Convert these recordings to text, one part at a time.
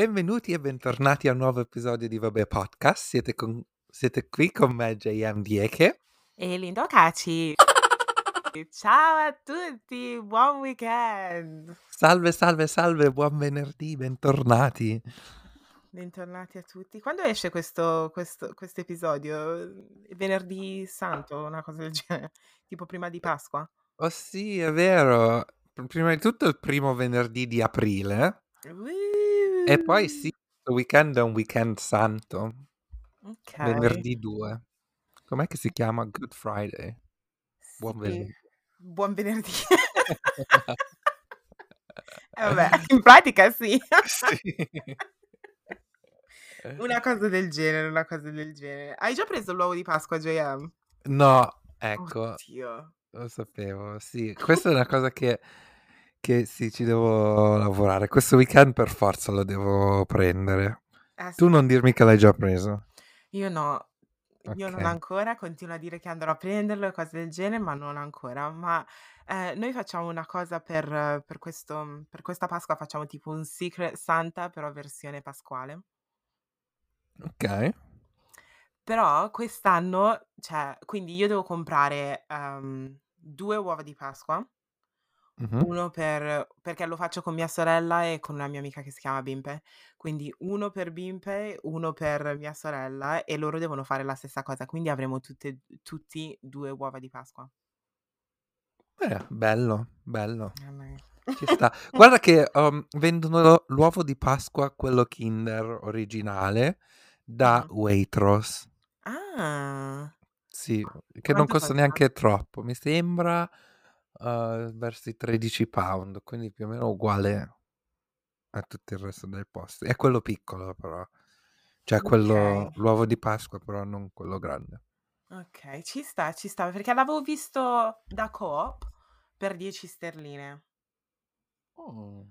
Benvenuti e bentornati a un nuovo episodio di Vabbè Podcast. Siete, con- siete qui con me, JM Dieke. E Lindo Caci. Ciao a tutti, buon weekend. Salve, salve, salve, buon venerdì, bentornati. Bentornati a tutti. Quando esce questo, questo, questo episodio? Venerdì Santo, una cosa del genere, tipo prima di Pasqua? Oh sì, è vero. Pr- Prima di tutto il primo venerdì di aprile e poi sì, weekend è un weekend santo, Ok, venerdì 2. Com'è che si chiama? Good Friday. Buon sì, venerdì. buon venerdì. Eh, vabbè, in pratica sì. Sì. Una cosa del genere, una cosa del genere. Hai già preso l'uovo di Pasqua, JM? No, ecco, Oddio. lo sapevo, sì. Questa è una cosa che, che sì, ci devo lavorare. Questo weekend per forza lo devo prendere. Eh Tu sì, non dirmi che l'hai già preso. io no, io non ancora, continuo a dire che andrò a prenderlo e cose del genere, ma non ancora. Ma eh, noi facciamo una cosa per, per questo, per questa Pasqua, facciamo tipo un Secret Santa, però versione pasquale. Ok. Però quest'anno, cioè, quindi io devo comprare ehm, due uova di Pasqua, Mhm. uno per, perché lo faccio con mia sorella e con una mia amica che si chiama Bimpe, quindi uno per Bimpe, uno per mia sorella e loro devono fare la stessa cosa, quindi avremo tutte, tutti due uova di Pasqua. Eh, bello, bello. Ci sta. Guarda che um, vendono l'uovo di Pasqua, quello Kinder originale, da. Waitrose. Ah, Sì, che non quanto costa costa? neanche troppo. Mi sembra uh, verso i 13 pound, quindi più o meno uguale a tutto il resto del posto. È quello piccolo però. Cioè quello, l'uovo di Pasqua però non quello grande. ok, ci sta, ci sta, perché l'avevo visto da Coop per 10 sterline. Oh.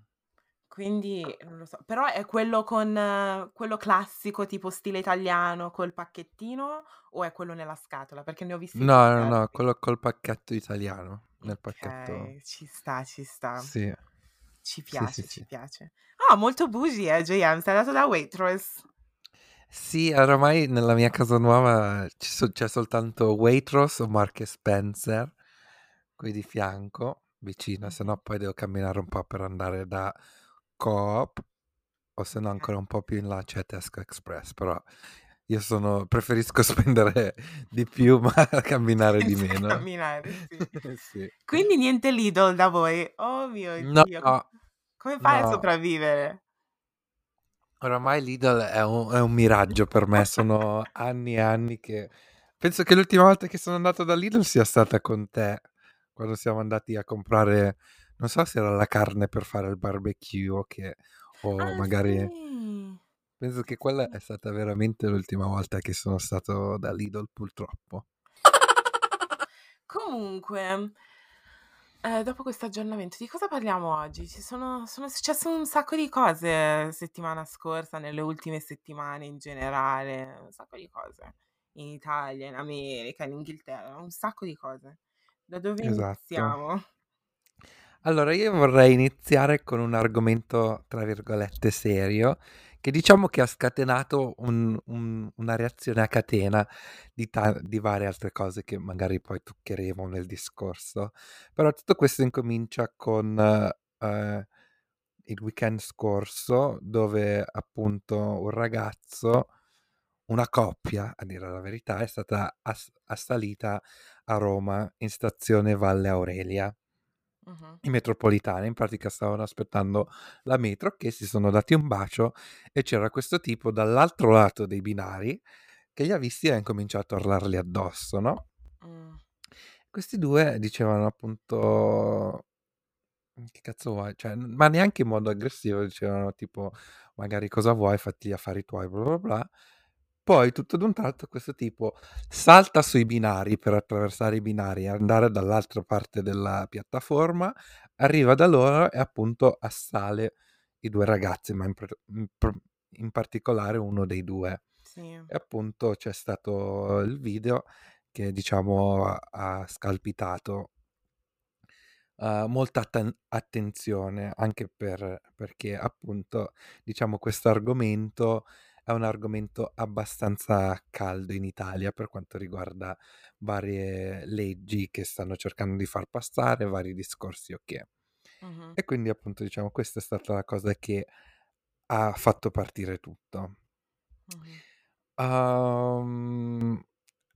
Quindi non lo so, però è quello con eh, quello classico tipo stile italiano col pacchettino o è quello nella scatola? Perché ne ho visti No, no, no, quello col pacchetto italiano. Nel pacchetto. Ok, ci sta, ci sta. Sì, Ci sì, sì, piace, ci sì. piace. Ah, molto bougie, eh, JM, sei andato da Waitrose. Sì, oramai nella mia casa nuova c'è soltanto Waitrose o Mark Spencer, qui di fianco, vicino, se no poi devo camminare un po' per andare da Coop o se no ancora un po' più in là c'è Tesco Express, però io sono, preferisco spendere di più ma camminare di meno. camminare, sì. Sì. Quindi niente Lidl da voi. Oh mio No, Dio, com- come fai a no, sopravvivere? oramai Lidl è un, è un miraggio per me, sono anni e anni che... Penso che l'ultima volta che sono andato da Lidl sia stata con te, quando siamo andati a comprare, non so se era la carne per fare il barbecue o che, o Ah, magari... sì. Penso che quella è stata veramente l'ultima volta che sono stato da Lidl, purtroppo. Comunque, eh, dopo questo aggiornamento, di cosa parliamo oggi? Ci sono, sono successe un sacco di cose settimana scorsa, nelle ultime settimane in generale, un sacco di cose. In Italia, in America, in Inghilterra, un sacco di cose. Da dove Esatto. iniziamo? Allora, io vorrei iniziare con un argomento, tra virgolette, serio, che diciamo che ha scatenato un- un- una reazione a catena di, ta- di varie altre cose che magari poi toccheremo nel discorso. Però tutto questo incomincia con eh, il weekend scorso, dove appunto un ragazzo, una coppia, a dire la verità, è stata ass- assalita a Roma in stazione Valle Aurelia Mhm. in metropolitana, in pratica stavano aspettando la metro che si sono dati un bacio e c'era questo tipo dall'altro lato dei binari che li ha visti e ha incominciato a urlarli addosso, no? Mm. Questi due dicevano appunto che cazzo vuoi? Cioè, ma neanche in modo aggressivo, dicevano tipo magari cosa vuoi, fatti gli affari tuoi, bla bla bla. Poi tutto d'un tratto questo tipo salta sui binari per attraversare i binari e andare dall'altra parte della piattaforma, arriva da loro e appunto assale i due ragazzi, ma in, pr- in pr- in particolare uno dei due. Sì. E appunto c'è stato il video che diciamo ha, ha scalpitato uh, molta atten- attenzione, anche per, perché appunto, diciamo, questo argomento è un argomento abbastanza caldo in Italia per quanto riguarda varie leggi che stanno cercando di far passare, vari discorsi ok. Mhm. E quindi appunto diciamo questa è stata la cosa che ha fatto partire tutto. Mhm. Um,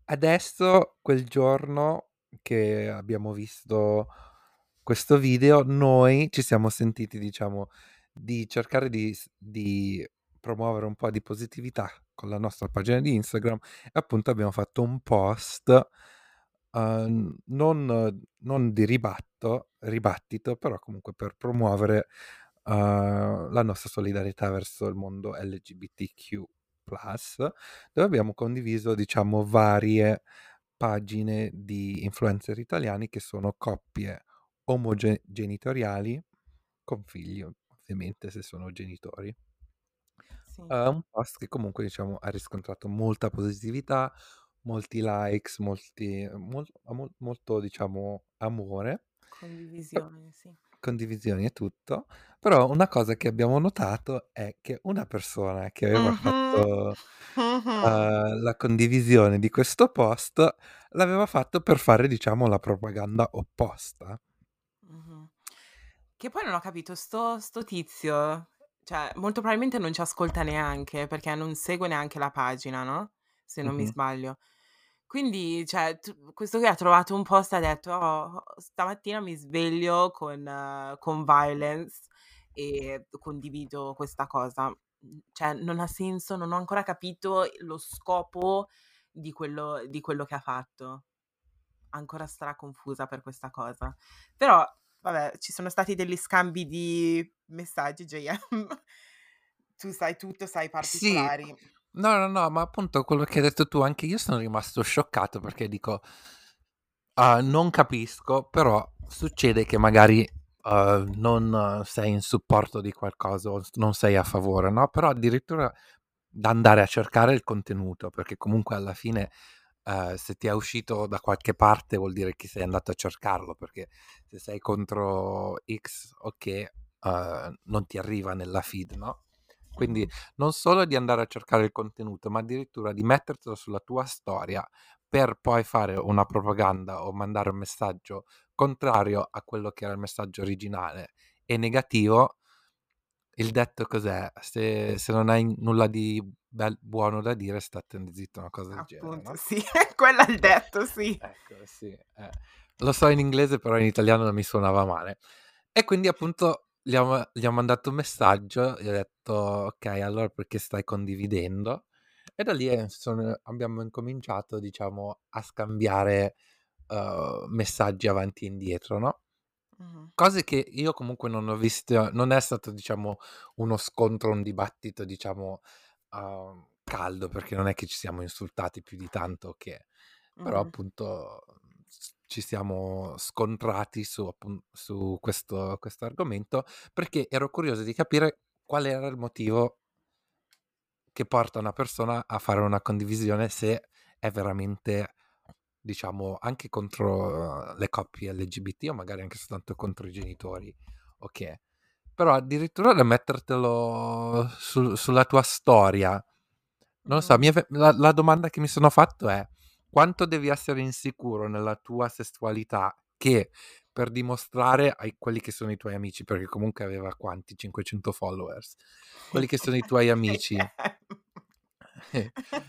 adesso, quel giorno che abbiamo visto questo video, noi ci siamo sentiti, diciamo, di cercare di, di promuovere un po' di positività con la nostra pagina di Instagram e appunto abbiamo fatto un post uh, non, non, di ribatto, ribattito, però comunque per promuovere uh, la nostra solidarietà verso il mondo LGBTQ dove abbiamo condiviso, diciamo, varie pagine di influencer italiani che sono coppie omogenitoriali con figli, ovviamente, se sono genitori. Sì. Uh, un post che comunque, diciamo, ha riscontrato molta positività, molti likes, molti, mol, mol, molto, diciamo, amore. Condivisione, sì condivisioni e tutto, però una cosa che abbiamo notato è che una persona che aveva Mhm. fatto Mhm. uh, la condivisione di questo post l'aveva fatto per fare, diciamo, la propaganda opposta. Che poi non ho capito, sto, sto tizio, cioè molto probabilmente non ci ascolta neanche perché non segue neanche la pagina, no? Se non mi Mhm. sbaglio. Quindi, cioè, tu- questo qui ha trovato un post e ha detto, "Oh, stamattina mi sveglio con, eh, con violence e condivido questa cosa. Mm, Cioè, non ha senso, non ho ancora capito lo scopo di quello, di quello che ha fatto. Ancora stra confusa per questa cosa. Però, vabbè, ci sono stati degli scambi di messaggi, JM. tu sai tutto, sai i Sì, particolari. no, no, no, ma appunto quello che hai detto tu, anche io sono rimasto scioccato perché dico, uh, non capisco, però succede che magari uh, non sei in supporto di qualcosa o non sei a favore, no? Però addirittura da andare a cercare il contenuto, perché comunque alla fine uh, se ti è uscito da qualche parte vuol dire che sei andato a cercarlo, perché se sei contro X, ok, non ti arriva nella feed, no? Quindi non solo di andare a cercare il contenuto, ma addirittura di mettertelo sulla tua storia per poi fare una propaganda o mandare un messaggio contrario a quello che era il messaggio originale e negativo. Il detto cos'è? Se, se non hai nulla di bel- buono da dire, statene zitto, una cosa del genere, Appunto, no? sì, quello è il detto, sì. Ecco, sì. eh. Lo so in inglese, però in italiano non mi suonava male. E quindi appunto gli ho, gli ho mandato un messaggio, gli ho detto, ok, allora perché stai condividendo? E da lì eh, sono- abbiamo incominciato, diciamo, a scambiare uh, messaggi avanti e indietro, no? Cose che io comunque non ho visto, non è stato, diciamo, uno scontro, un dibattito, diciamo, uh, caldo, perché non è che ci siamo insultati più di tanto che... Però Mhm. appunto ci siamo scontrati su, su questo, questo argomento perché ero curioso di capire qual era il motivo che porta una persona a fare una condivisione se è veramente, diciamo, anche contro uh, le coppie LGBT o magari anche soltanto contro i genitori, ok? Però addirittura da mettertelo su- sulla tua storia, non lo so, mi è ve- la, la domanda che mi sono fatto è quanto devi essere insicuro nella tua sessualità che per dimostrare ai quelli che sono i tuoi amici, perché comunque aveva quanti? 500 followers, quelli che sono i tuoi amici.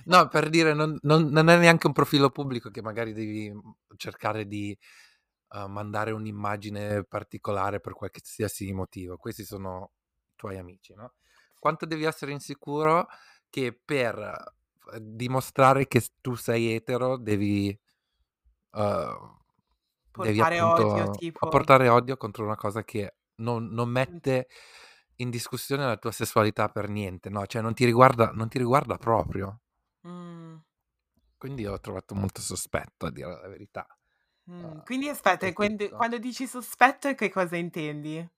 No, per dire, non, non- non è neanche un profilo pubblico che magari devi mm, cercare di uh, mandare un'immagine particolare per qualsiasi motivo. Questi sono i tuoi amici, no? Quanto devi essere insicuro che per eh, dimostrare che tu sei etero devi, uh, devi Portare odio, appunto tipo. apportare odio contro una cosa che non, non mette in discussione la tua sessualità per niente, no? Cioè non ti riguarda, non ti riguarda proprio. Mm. Quindi ho trovato molto sospetto, a dire la verità. Mm. uh, Quindi aspetta, quando, quando dici sospetto, che cosa intendi?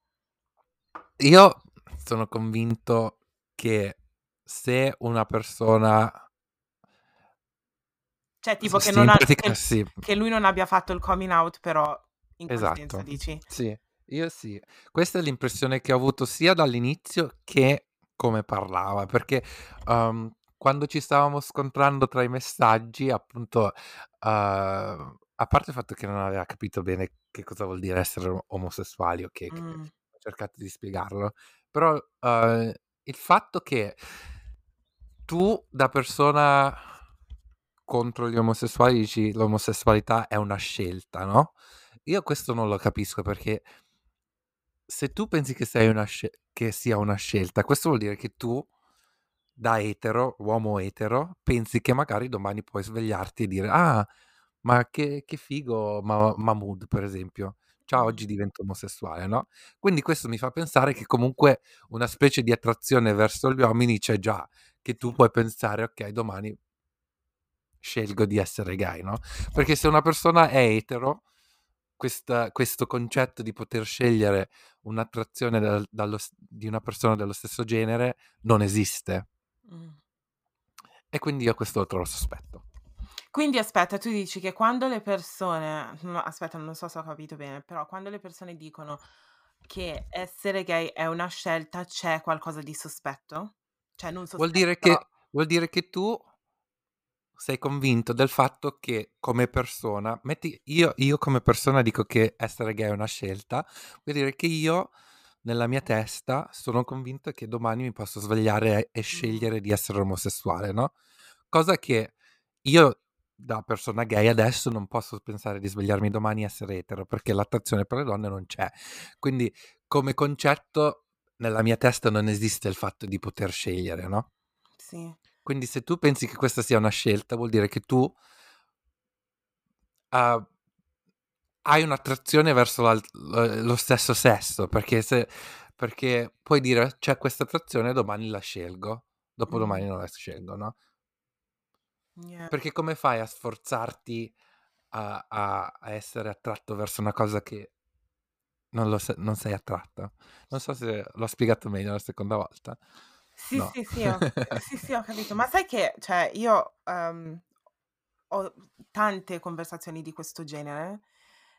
Io sono convinto che se una persona Cioè, tipo che, ha, che, sì, che lui non abbia fatto il coming out, però In Esatto, dici? sì, io sì. Questa è l'impressione che ho avuto sia dall'inizio che come parlava, perché, uhm, quando ci stavamo scontrando tra i messaggi, appunto, uhm, a parte il fatto che non aveva capito bene che cosa vuol dire essere omosessuali, che Mh. ho cercato di spiegarlo, però, uhm, il fatto che tu da persona contro gli omosessuali dici: "L'omosessualità è una scelta", no, io questo non lo capisco perché se tu pensi che sei una sce che sia una scelta, questo vuol dire che tu da etero, uomo etero, pensi che magari domani puoi svegliarti e dire: "Ah, ma che che figo Ma Mahmood", per esempio. "Ciao, oggi divento omosessuale", no, quindi questo mi fa pensare che comunque una specie di attrazione verso gli uomini c'è già, che tu puoi pensare: "Okay, domani" "scelgo di essere gay", no, perché se una persona è etero, questa questo concetto di poter scegliere un'attrazione dal dallo di una persona dello stesso genere non esiste. Mh. E quindi io questo lo trovo sospetto. Quindi aspetta, tu dici che quando le persone no, aspetta, non so se ho capito bene, però quando le persone dicono che essere gay è una scelta, c'è qualcosa di sospetto? Cioè non Vuol sospetto, dire però che vuol dire che tu sei convinto del fatto che come persona metti io io come persona dico che essere gay è una scelta, vuol dire che io nella mia testa sono convinto che domani mi posso svegliare e Mh. scegliere di essere omosessuale, no, cosa che io da persona gay adesso non posso pensare di svegliarmi domani e essere etero, perché l'attrazione per le donne non c'è. Quindi come concetto nella mia testa non esiste il fatto di poter scegliere, no? Sì. Quindi se tu pensi che questa sia una scelta, vuol dire che tu uhm hai un'attrazione verso l'alt l lo stesso sesso, perché se perché puoi dire: "C'è questa attrazione, domani la scelgo, dopodomani non la scelgo", no? Yeah. Perché come fai a sforzarti a a a essere attratto verso una cosa che non lo non sei attratto? Non so se l'ho spiegato meglio la seconda volta. Sì, No. sì, sì, ho sì, sì, ho capito. Ma sai che cioè io, uhm, ho tante conversazioni di questo genere,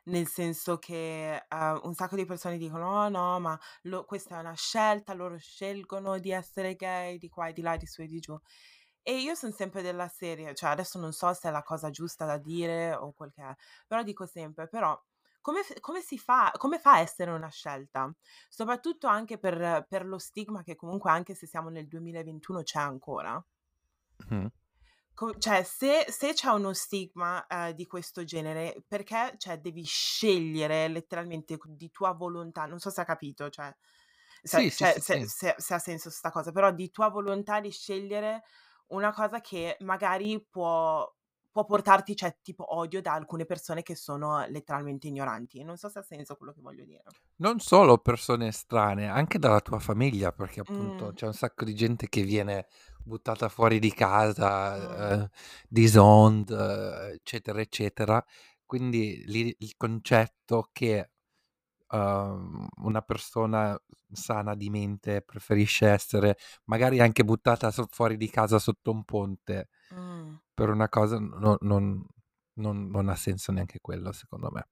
nel senso che, uhm, un sacco di persone dicono: "Oh no, ma lo questa è una scelta, loro scelgono di essere gay, di qua e di là, di su e di giù". E io son sempre della serie, cioè adesso non so se è la cosa giusta da dire o quel che è, però dico sempre: "Però come come si fa come fa a essere una scelta?" Soprattutto anche per per lo stigma che comunque, anche se siamo nel 2021, c'è ancora. Co cioè se se c'è uno stigma, uhm, di questo genere, perché, cioè, devi scegliere letteralmente di tua volontà, non so se ha capito, cioè se Sì, sì, cioè sì, se sì. se se ha senso 'sta cosa, però di tua volontà di scegliere una cosa che magari può può portarti, cioè, tipo odio da alcune persone che sono letteralmente ignoranti. Non so se ha senso quello che voglio dire. Non solo persone estranee, anche dalla tua famiglia, perché appunto Mh. c'è un sacco di gente che viene buttata fuori di casa, Mh. uhm, disowned, eccetera, eccetera. Quindi lì il concetto che, uhm, una persona sana di mente preferisce essere magari anche buttata so fuori di casa sotto un ponte Mh. per una cosa no non non non ha senso neanche quello secondo me.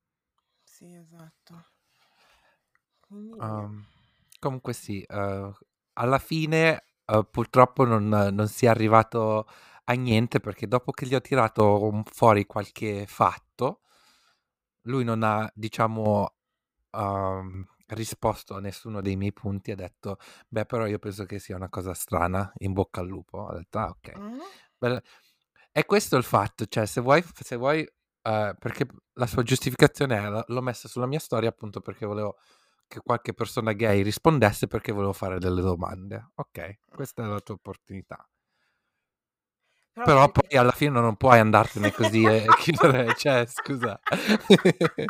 Sì, esatto. Uhm, comunque sì, uhm, alla fine, uhm, purtroppo non non si è arrivato a niente, perché dopo che gli ho tirato fuori qualche fatto, lui non ha diciamo, uhm, risposto a nessuno dei miei punti, ha detto: "Beh, però io penso che sia una cosa strana, in bocca al lupo". Ho detto: "Ah okay". Mh. Beh, è questo il fatto, cioè se vuoi se vuoi uhm, perché la sua giustificazione era: "L'ho messa sulla mia storia appunto perché volevo che qualche persona gay rispondesse, perché volevo fare delle domande". Okay, questa è la tua opportunità. Però Però perché poi alla fine non puoi andartene così e chiudere cioè scusa.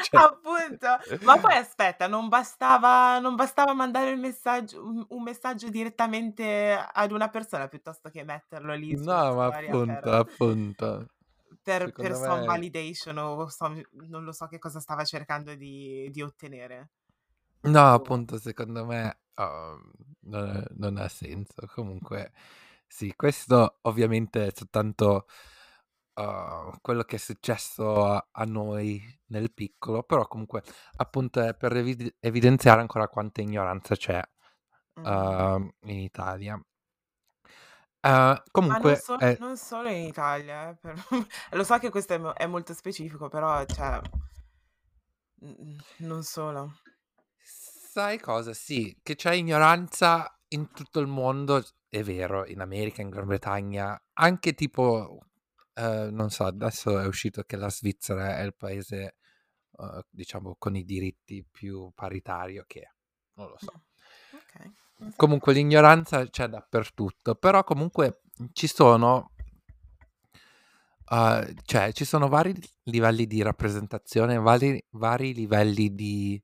Cioè Appunto. Ma poi aspetta, non bastava non bastava mandare il messaggio un un messaggio direttamente ad una persona, piuttosto che metterlo lì No, ma storia appunto, per appunto. per per me validation o some non lo so che cosa stava cercando di di ottenere. No, Boh. appunto secondo me, uhm, non non ha senso. Comunque sì, questo ovviamente è soltanto, uh, quello che è successo a, a, noi nel piccolo, però comunque appunto è per evid- evidenziare ancora quanta ignoranza c'è uh, in Italia. Uh, comunque, non, so, eh, non, solo in Italia, eh, per... lo so che questo è, è, molto specifico, però cioè, non solo. Sai cosa? Sì, che c'è ignoranza in tutto il mondo, è vero, in America, in Gran Bretagna, anche tipo, eh, non so, adesso è uscito che la Svizzera è il paese, eh, diciamo, con i diritti più paritario che è, non lo so. Mm, okay. Comunque l'ignoranza c'è dappertutto, però comunque ci sono, uh, cioè, ci sono vari livelli di rappresentazione, vari, vari livelli di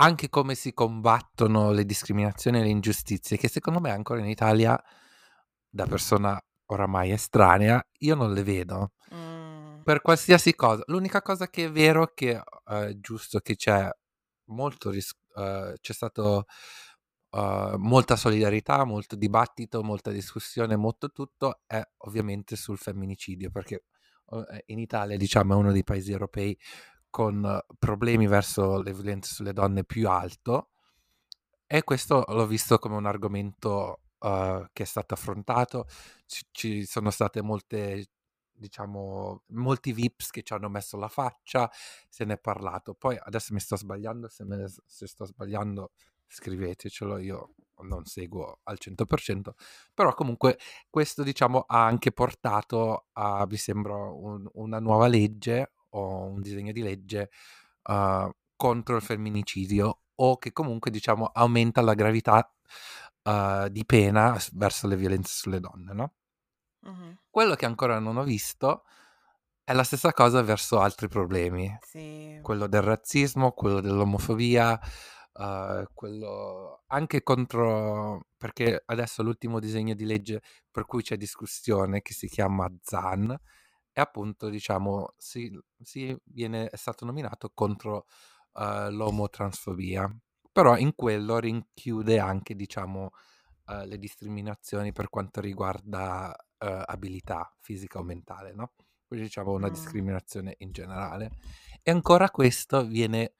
anche come si combattono le discriminazioni e le ingiustizie, che secondo me ancora in Italia, da persona oramai estranea, io non le vedo. Mm. Per qualsiasi cosa. L'unica cosa che è vero che uh, è giusto che c'è molto ris- uh, c'è stato uh, molta solidarietà, molto dibattito, molta discussione, molto tutto è ovviamente sul femminicidio, perché in Italia diciamo è uno dei paesi europei con problemi verso le violenze sulle donne più alto e questo l'ho visto come un argomento uh, che è stato affrontato, ci, ci sono state molte diciamo, molti VIPs che ci hanno messo la faccia, se ne è parlato. Poi adesso mi sto sbagliando, se, me, se sto sbagliando scrivetecelo, io non seguo al 100%, però comunque questo diciamo ha anche portato a, mi sembra, un, una nuova legge o un disegno di legge uh, contro il femminicidio o che comunque diciamo aumenta la gravità uh, di pena verso le violenze sulle donne, no? Uh-huh. Quello che ancora non ho visto è la stessa cosa verso altri problemi. Sì. Quello del razzismo, quello dell'omofobia, uh, quello anche contro, perché adesso l'ultimo disegno di legge per cui c'è discussione che si chiama ZAN è appunto, diciamo, si, si viene, è stato nominato contro uh, l'omotransfobia, però in quello rinchiude anche, diciamo, uh, le discriminazioni per quanto riguarda abilità fisica o mentale, no? Quindi diciamo una mm. discriminazione in generale. E ancora questo viene,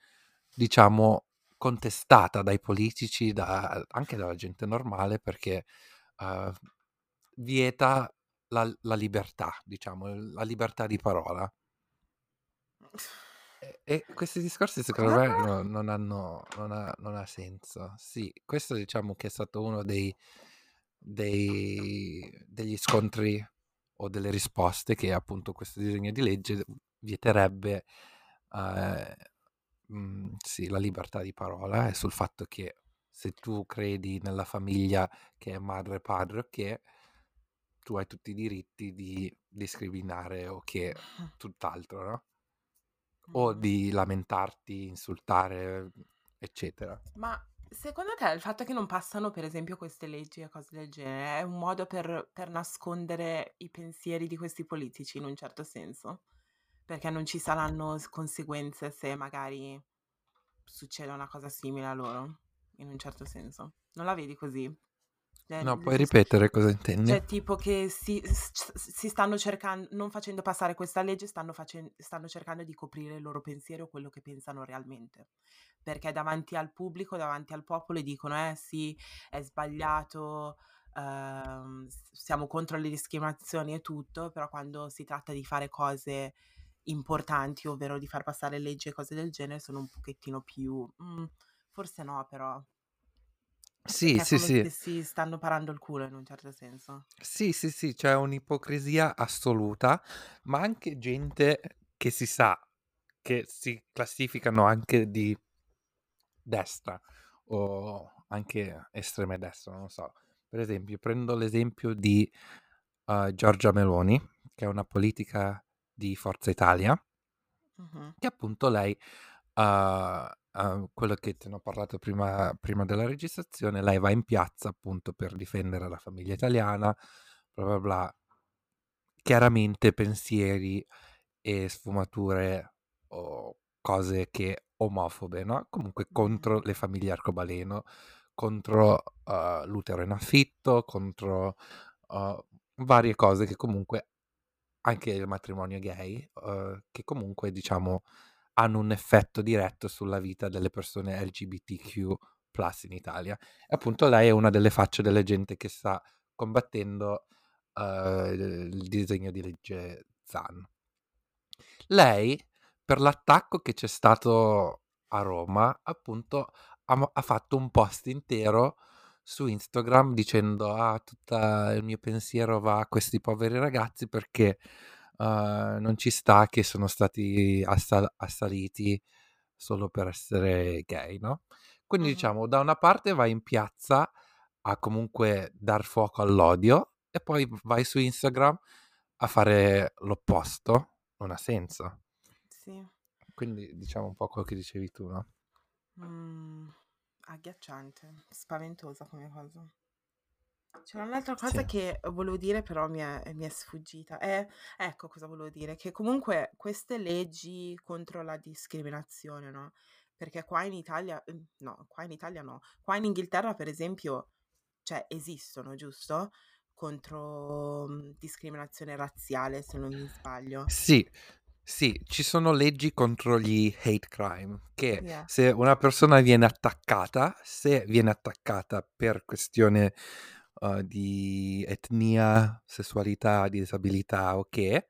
diciamo, contestata dai politici, da, anche dalla gente normale, perché uh, vieta la, la, libertà, diciamo, la libertà di parola. E, e questi discorsi secondo me no, non, hanno, non, ha, non ha senso. Sì, questo diciamo che è stato uno dei, dei, degli scontri o delle risposte che appunto questo disegno di legge vieterebbe eh, mh, mhmm, sì, la libertà di parola è sul fatto che se tu credi nella famiglia che è madre e padre, che tu hai tutti i diritti di discriminare o che tutt'altro, no? O di lamentarti, insultare, eccetera. Ma secondo te il fatto che non passano, per esempio, queste leggi e cose del genere è un modo per, per nascondere i pensieri di questi politici in un certo senso? Perché non ci saranno conseguenze se magari succede una cosa simile a loro, in un certo senso. Non la vedi così? Cioè, no, puoi ripetere cosa intendi? Cioè, tipo che si, si stanno cercando, non facendo passare questa legge, stanno, facendo, stanno cercando di coprire il loro pensiero, quello che pensano realmente. Perché davanti al pubblico, davanti al popolo dicono, eh sì, è sbagliato, uh, siamo contro le discriminazioni e tutto, però quando si tratta di fare cose importanti, ovvero di far passare leggi e cose del genere, sono un pochettino più... Mm, forse no, però... Sì, sì, sì. si stanno parando il culo in un certo senso. Sì, sì, sì, c'è un'ipocrisia assoluta, ma anche gente che si sa che si classificano anche di destra o anche estrema destra, non so. Per esempio, prendo l'esempio di uh, Giorgia Meloni, che è una politica di Forza Italia, uh-huh. che appunto lei, uh, uh, quello che te ne ho parlato prima, prima, della registrazione, lei va in piazza appunto per difendere la famiglia italiana, bla bla bla, chiaramente pensieri e sfumature o cose che omofobe, no? Comunque contro le famiglie arcobaleno, contro uh, l'utero in affitto, contro uh, varie cose che comunque anche il matrimonio gay, uh, che comunque diciamo hanno un effetto diretto sulla vita delle persone LGBTQ in Italia. E appunto lei è una delle facce delle gente che sta combattendo uh, il disegno di legge Zan. Lei, per l'attacco che c'è stato a Roma, appunto ha, ha fatto un post intero su Instagram dicendo ah tutto il mio pensiero va a questi poveri ragazzi perché uh, non ci sta che sono stati assal- assaliti solo per essere gay, no? Quindi uh-huh. diciamo da una parte vai in piazza a comunque dar fuoco all'odio e poi vai su Instagram a fare l'opposto, non ha senso. Sì. Quindi diciamo un po' quello che dicevi tu, no? Mm, agghiacciante, spaventosa come cosa. C'era un'altra cosa Sì. che volevo dire, però mi è, mi è sfuggita. Eh, ecco cosa volevo dire, che comunque queste leggi contro la discriminazione, no? Perché qua in Italia, ehm, no, qua in Italia no, qua in Inghilterra per esempio, cioè esistono, giusto? Contro mm, discriminazione razziale, se non mi sbaglio. Sì, sì, ci sono leggi contro gli hate crime, che Yeah. se una persona viene attaccata, se viene attaccata per questione uh, di etnia, sessualità, disabilità o che,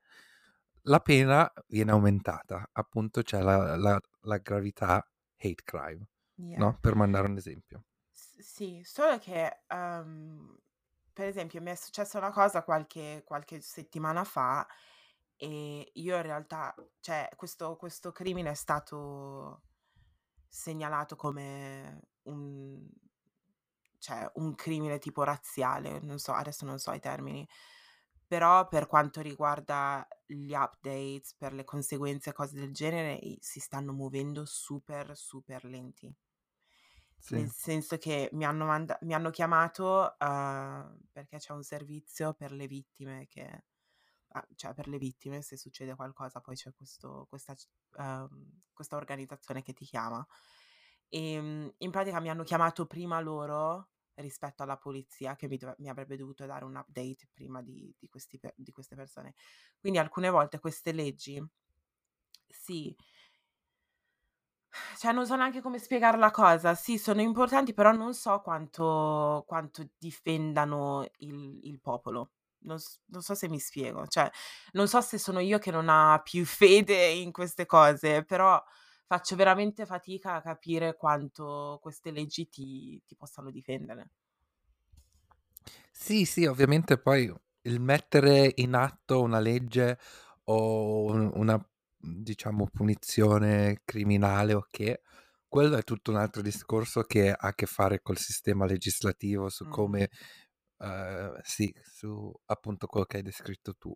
la pena viene aumentata. Appunto c'è la, la, la gravità hate crime, Yeah. no? Per mandare un esempio. S- sì, solo che ehm, per esempio mi è successa una cosa qualche, qualche settimana fa e io in realtà, cioè questo, questo crimine è stato segnalato come un, cioè, un crimine tipo razziale, non so, adesso non so i termini, però per quanto riguarda gli updates, per le conseguenze, cose del genere, i- si stanno muovendo super, super lenti. Sì. Nel senso che mi hanno, manda- mi hanno chiamato uh, perché c'è un servizio per le vittime che... ah, cioè per le vittime se succede qualcosa poi c'è questo, questa, um, questa organizzazione che ti chiama e um, in pratica mi hanno chiamato prima loro rispetto alla polizia che mi, dove- mi avrebbe dovuto dare un update prima di, di questi pe- di queste persone quindi alcune volte queste leggi sì cioè, non so neanche come spiegare la cosa. Sì, sono importanti, però non so quanto, quanto difendano il, il popolo. Non, non so se mi spiego. Cioè, non so se sono io che non ha più fede in queste cose, però faccio veramente fatica a capire quanto queste leggi ti, ti possano difendere. Sì, sì, ovviamente poi il mettere in atto una legge o un- una, diciamo, punizione criminale o che, quello è tutto un altro discorso che ha a che fare col sistema legislativo, su Mm. come, eh, sì, su appunto quello che hai descritto tu.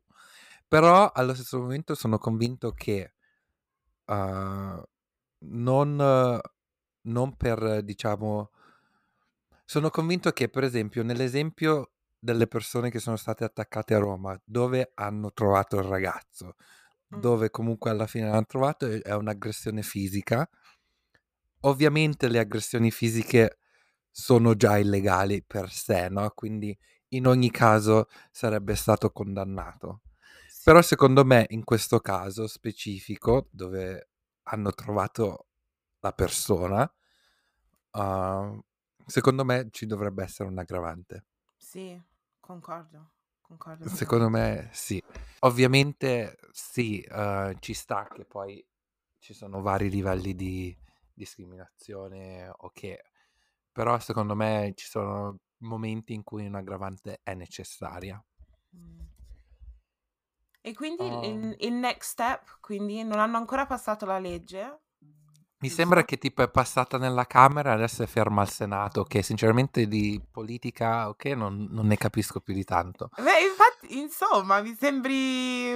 Però allo stesso momento sono convinto che eh, non, non per, diciamo, sono convinto che, per esempio, nell'esempio delle persone che sono state attaccate a Roma, dove hanno trovato il ragazzo, Mm. dove comunque alla fine l'hanno trovato, è un'aggressione fisica. Ovviamente le aggressioni fisiche sono già illegali per sé, no? Quindi in ogni caso sarebbe stato condannato. Sì. Però secondo me in questo caso specifico, dove hanno trovato la persona, uh, secondo me ci dovrebbe essere un aggravante. Sì, concordo. Concordo Secondo me sì. Ovviamente sì, uh, ci sta che poi ci sono vari livelli di discriminazione o che, però secondo me ci sono momenti in cui un aggravante è necessaria. Mm. E quindi il, Um, il next step, quindi non hanno ancora passato la legge, mi sembra che tipo è passata nella Camera e adesso è ferma al Senato, che sinceramente di politica ok non, non ne capisco più di tanto. Beh, infatti, insomma, mi sembri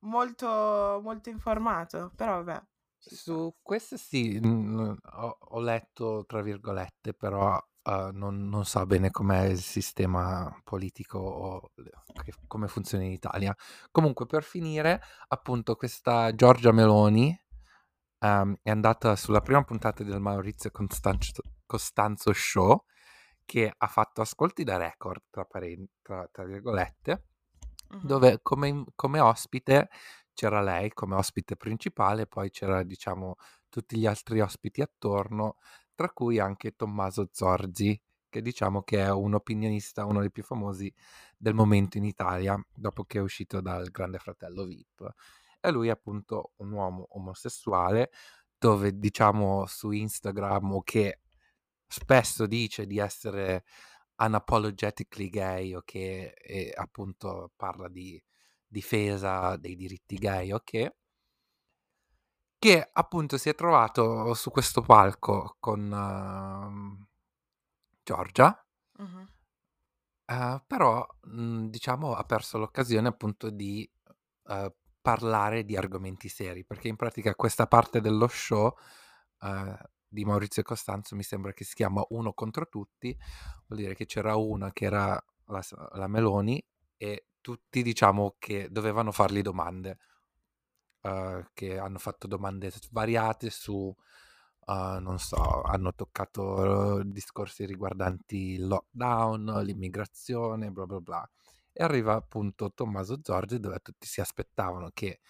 molto, molto informato, però vabbè. Su questo sì, ho, ho letto tra virgolette, però uh, non, non so bene com'è il sistema politico o che- come funziona in Italia. Comunque, per finire, appunto, questa Giorgia Meloni um, è andata sulla prima puntata del Maurizio Costanzo, Costanzo Show, che ha fatto ascolti da record, tra, tra, tra virgolette, dove come, come ospite c'era lei come ospite principale, poi c'era diciamo tutti gli altri ospiti attorno, tra cui anche Tommaso Zorzi, che diciamo che è un opinionista, uno dei più famosi del momento in Italia, dopo che è uscito dal Grande Fratello VIP. E lui è appunto un uomo omosessuale, dove diciamo su Instagram che spesso dice di essere unapologetically gay o che eh, appunto parla di difesa dei diritti gay o che che appunto si è trovato su questo palco con uh, Giorgia Mh-mh. uh, però mh, diciamo ha perso l'occasione appunto di uh, parlare di argomenti seri perché in pratica questa parte dello show di Maurizio Costanzo mi sembra che si chiama Uno contro tutti vuol dire che c'era una che era la, la Meloni e tutti diciamo che dovevano fargli domande uh, che hanno fatto domande svariate su, uh, non so, hanno toccato discorsi riguardanti il lockdown, l'immigrazione, bla bla bla. E arriva appunto Tommaso Giorgi dove tutti si aspettavano che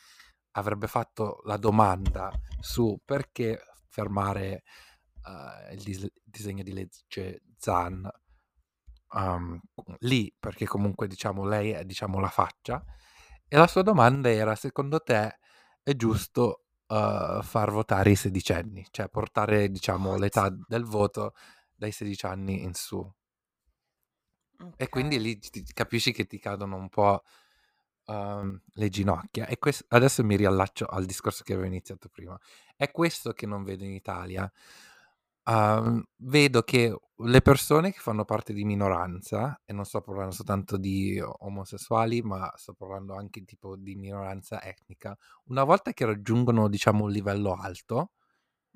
avrebbe fatto la domanda su perché fermare uh, il dis- disegno di legge Zan um, lì, perché comunque diciamo lei è diciamo la faccia. E la sua domanda era, secondo te è giusto uh, far votare i sedicenni, cioè portare diciamo What? l'età del voto dai 16 anni in su. Okay. E quindi lì ti, capisci che ti cadono un po' uh, le ginocchia. E questo, adesso mi riallaccio al discorso che avevo iniziato prima. È questo che non vedo in Italia. Uh, vedo che le persone che fanno parte di minoranza, e non sto parlando soltanto di omosessuali, ma sto parlando anche tipo di minoranza etnica, una volta che raggiungono diciamo un livello alto,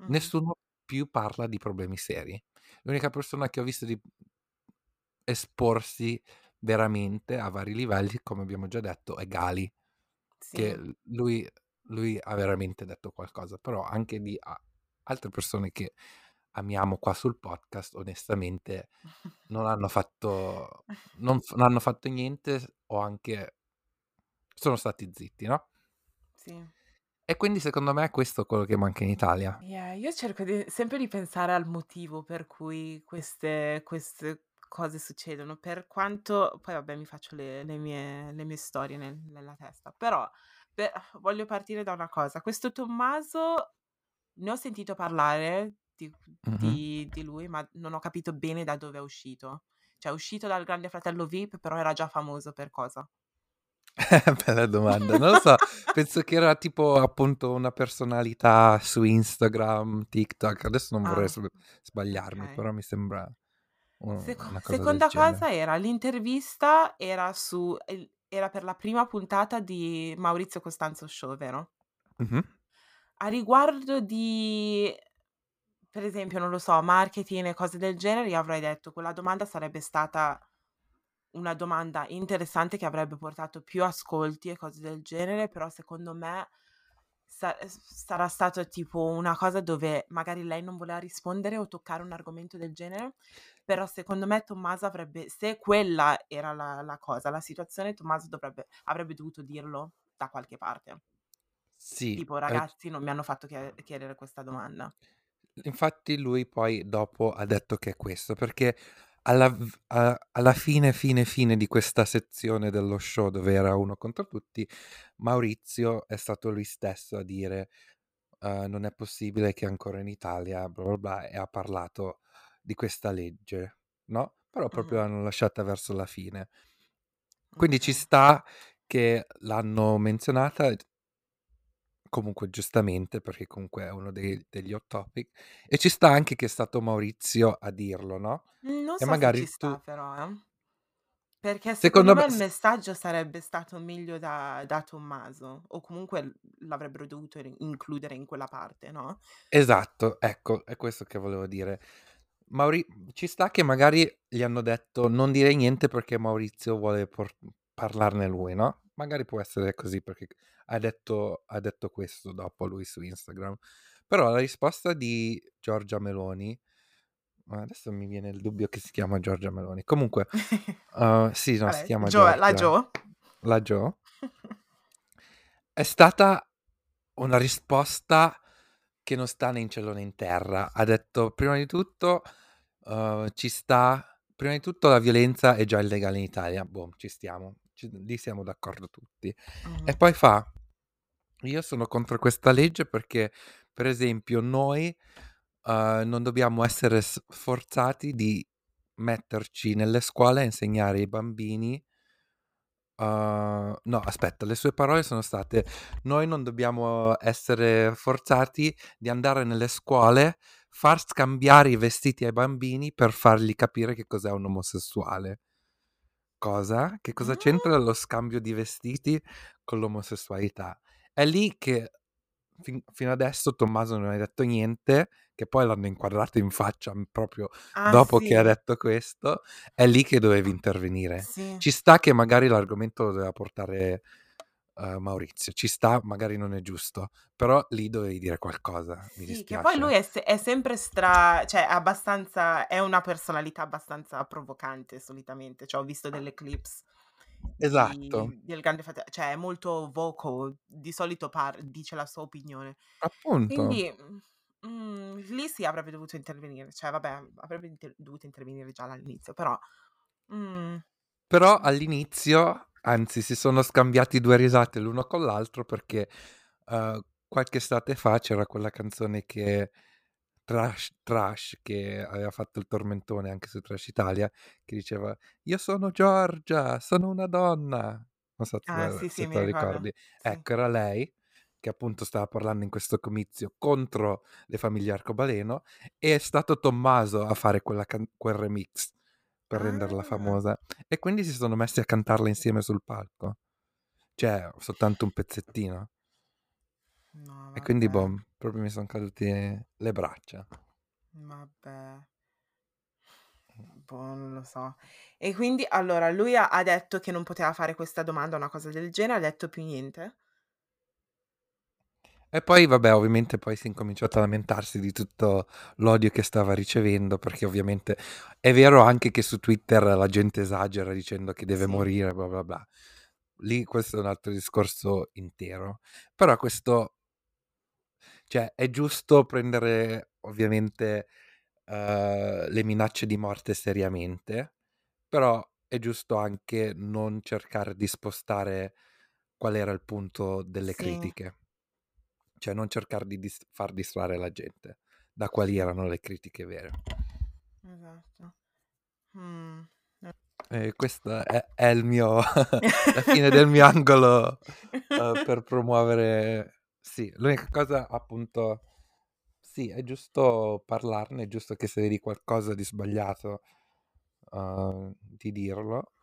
mm-hmm. nessuno più parla di problemi seri. L'unica persona che ho visto di esporsi veramente a vari livelli, come abbiamo già detto, è Gali. Sì. Che lui, lui, ha veramente detto qualcosa, però anche di altre persone che amiamo qua sul podcast, onestamente non hanno fatto, non, non hanno fatto niente o anche sono stati zitti, no? Sì. E quindi secondo me è questo quello che manca in Italia. Yeah, io cerco di, sempre di pensare al motivo per cui queste, queste cose succedono, per quanto poi vabbè mi faccio le, le, mie, le mie, storie nel, nella testa, però per, voglio partire da una cosa, questo Tommaso ne ho sentito parlare di, mm-hmm. di, di, lui, ma non ho capito bene da dove è uscito. Cioè, è uscito dal Grande Fratello VIP, però era già famoso per cosa? Bella domanda, non lo so, penso che era tipo appunto una personalità su Instagram, TikTok, adesso non vorrei ah, sbagliarmi, okay. però mi sembra una Seco- seconda cosa era l'intervista era su era per la prima puntata di Maurizio Costanzo Show, vero? Mm-hmm. A riguardo di per esempio, non lo so, marketing e cose del genere, io avrei detto quella domanda sarebbe stata una domanda interessante che avrebbe portato più ascolti e cose del genere, però secondo me sa- sarà stato tipo una cosa dove magari lei non voleva rispondere o toccare un argomento del genere, però secondo me Tommaso avrebbe, se quella era la, la cosa, la situazione, Tommaso dovrebbe, avrebbe dovuto dirlo da qualche parte. Sì. Tipo, ragazzi, eh... non mi hanno fatto chiedere questa domanda. Infatti lui poi dopo ha detto che è questo, perché alla, a, alla fine, fine, fine di questa sezione dello show dove era uno contro tutti, Maurizio è stato lui stesso a dire uh, non è possibile che ancora in Italia, bla bla bla, e ha parlato di questa legge, no? Però proprio l'hanno lasciata verso la fine. Quindi ci sta che l'hanno menzionata, comunque giustamente, perché comunque è uno dei- degli hot topic, e ci sta anche che è stato Maurizio a dirlo, no? Non E so se magari ci sta tu, però, eh. Perché secondo secondo me, me il s- messaggio sarebbe stato meglio da, da Tommaso, o comunque l- l'avrebbero dovuto in- includere in quella parte, no? esatto, ecco, è questo che volevo dire. Mauri- ci sta che magari gli hanno detto non dire niente perché Maurizio vuole por- parlarne lui, no? Magari può essere così perché ha detto, ha detto questo dopo lui su Instagram. Però la risposta di Giorgia Meloni, ma adesso mi viene il dubbio che si chiama Giorgia Meloni. Comunque, uh, sì, no, si Vabbè, chiama Gio- la Giorgia. Gio. la Jo, è stata una risposta che non sta né in cielo né in terra. Ha detto, prima di tutto, uh, ci sta... Prima di tutto la violenza è già illegale in Italia. Boh, ci stiamo. Ci, lì siamo d'accordo tutti. Mm-hmm. E poi fa, io sono contro questa legge perché, per esempio, noi uh, non dobbiamo essere forzati di metterci nelle scuole a insegnare ai bambini Uh, no, aspetta, le sue parole sono state: Noi non dobbiamo essere forzati di andare nelle scuole, far scambiare i vestiti ai bambini per fargli capire che cos'è un omosessuale. Cosa? Che cosa c'entra lo scambio di vestiti con l'omosessualità? È lì che fin- fino adesso Tommaso non ha detto niente, che poi l'hanno inquadrato in faccia proprio ah, dopo sì. che ha detto questo, è lì che dovevi intervenire. Sì. Ci sta che magari l'argomento lo doveva portare uh, Maurizio, ci sta, magari non è giusto, però lì dovevi dire qualcosa. Mi sì, dispiace. che poi lui è, se- è sempre stra... cioè abbastanza, è una personalità abbastanza provocante solitamente, cioè ho visto delle clips Esatto. di, del grande fratello, cioè è molto vocal, di solito par- dice la sua opinione. Appunto. Quindi mm, lì sì avrebbe dovuto intervenire, cioè vabbè, avrebbe inter- dovuto intervenire già all'inizio, però... Mm. Però all'inizio, anzi, si sono scambiati due risate l'uno con l'altro perché uh, qualche estate fa c'era quella canzone che Trash, Trash che aveva fatto il tormentone anche su Trash Italia, che diceva Io sono Giorgia, sono una donna. Non so ah, se, sì, se sì, te lo ricordi. Sì. Ecco, era lei che appunto stava parlando in questo comizio contro le famiglie arcobaleno e è stato Tommaso a fare can- quel remix per ah. renderla famosa e quindi si sono messi a cantarla insieme sul palco. Cioè, soltanto un pezzettino. No, e quindi, boh, proprio mi sono cadute le braccia. Vabbè. Boh, non lo so. E quindi, allora, lui ha, ha detto che non poteva fare questa domanda, una cosa del genere, ha detto più niente? E poi, vabbè, ovviamente poi si è incominciato a lamentarsi di tutto l'odio che stava ricevendo, perché ovviamente è vero anche che su Twitter la gente esagera dicendo che deve sì. morire, bla bla bla. Lì questo è un altro discorso intero. Però questo cioè, è giusto prendere ovviamente uh, le minacce di morte seriamente, però è giusto anche non cercare di spostare qual era il punto delle sì. critiche. Cioè, non cercare di dis- far distrarre la gente da quali erano le critiche vere. Esatto. Mm. E questo è, è il mio, la fine del mio angolo uh, per promuovere sì, l'unica cosa appunto sì, è giusto parlarne, è giusto che se vedi qualcosa di sbagliato, uhm, di dirlo,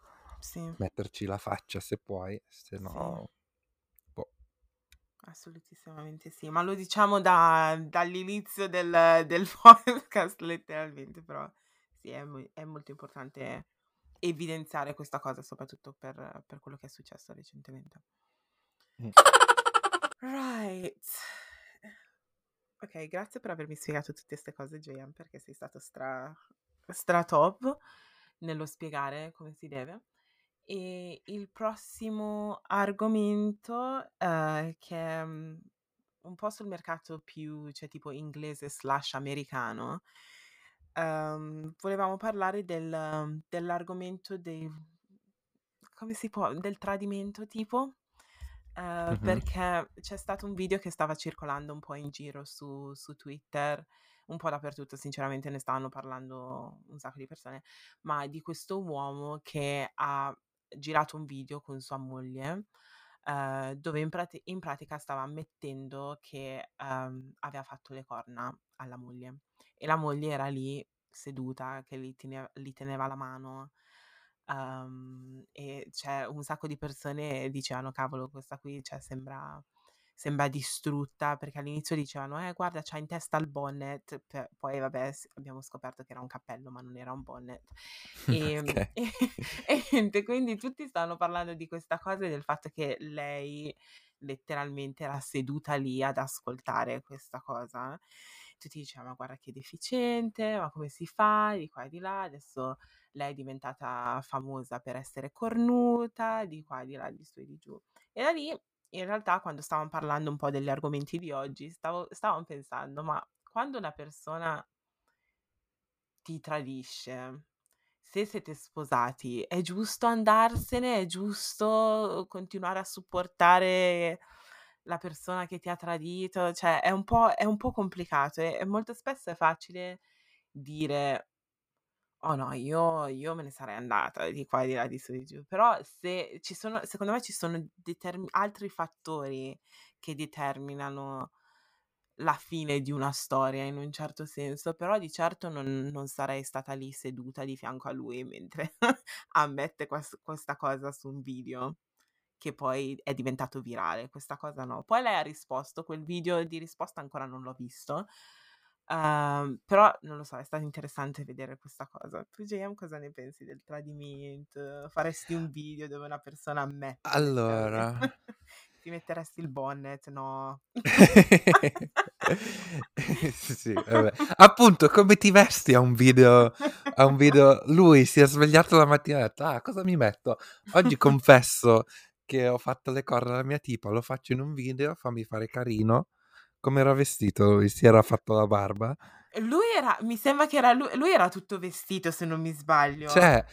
Sì, metterci la faccia se puoi, se no. Assolutissimamente sì, ma lo diciamo da dall'inizio del del podcast letteralmente, però sì, è mo è molto importante evidenziare questa cosa, soprattutto per per quello che è successo recentemente. Right. Ok, grazie per avermi spiegato tutte queste cose, JM, perché sei stato stra, stra top nello spiegare come si deve. E il prossimo argomento, eh, che è mm, un po' sul mercato più, cioè tipo inglese slash americano, ehm, volevamo parlare del, dell'argomento dei, come si può, del tradimento tipo, Mh-mh. perché c'è stato un video che stava circolando un po' in giro su su Twitter, un po' dappertutto, sinceramente ne stavano parlando un sacco di persone, ma di questo uomo che ha girato un video con sua moglie, ehm, dove in prati in pratica stava ammettendo che, ehm, aveva fatto le corna alla moglie. E la moglie era lì seduta che gli tene teneva la mano Um, e c'è un sacco di persone dicevano cavolo questa qui cioè, sembra, sembra distrutta perché all'inizio dicevano eh guarda c'ha in testa il bonnet per, poi vabbè abbiamo scoperto che era un cappello ma non era un bonnet e, okay. e, e, e quindi tutti stanno parlando di questa cosa e del fatto che lei letteralmente era seduta lì ad ascoltare questa cosa tutti dicevano: "Ma guarda che deficiente, ma come si fa?" Di qua e di là. Adesso lei è diventata famosa per essere cornuta, di qua e di là, di su e di giù. E da lì, in realtà, quando stavamo parlando un po' degli argomenti di oggi, stavo stavamo pensando: ma quando una persona ti tradisce, se siete sposati, è giusto andarsene? È giusto continuare a supportare la persona che ti ha tradito? Cioè, è un po', è un po' complicato e, molto spesso è facile dire Oh no, io io me ne sarei andata di qua e di là, di su di giù. Però se ci sono secondo me ci sono determi altri fattori che determinano la fine di una storia in un certo senso, però di certo non non sarei stata lì seduta di fianco a lui mentre ammette ques questa cosa su un video, che poi è diventato virale, questa cosa no. Poi lei ha risposto, quel video di risposta ancora non l'ho visto, Uhm, però non lo so, è stato interessante vedere questa cosa. Tu JM cosa ne pensi del tradimento? Faresti un video dove una persona ammette Allora, Ti metteresti il bonnet? No. sì, vabbè. Appunto, come ti vesti a un video? A un video, lui si è svegliato la mattina e ha detto: Ah, cosa mi metto? Oggi confesso che ho fatto le corna alla mia tipa, lo faccio in un video, fammi fare carino. Come era vestito? Si era fatto la barba? Lui era, mi sembra che era lui, lui era tutto vestito se non mi sbaglio. Cioè,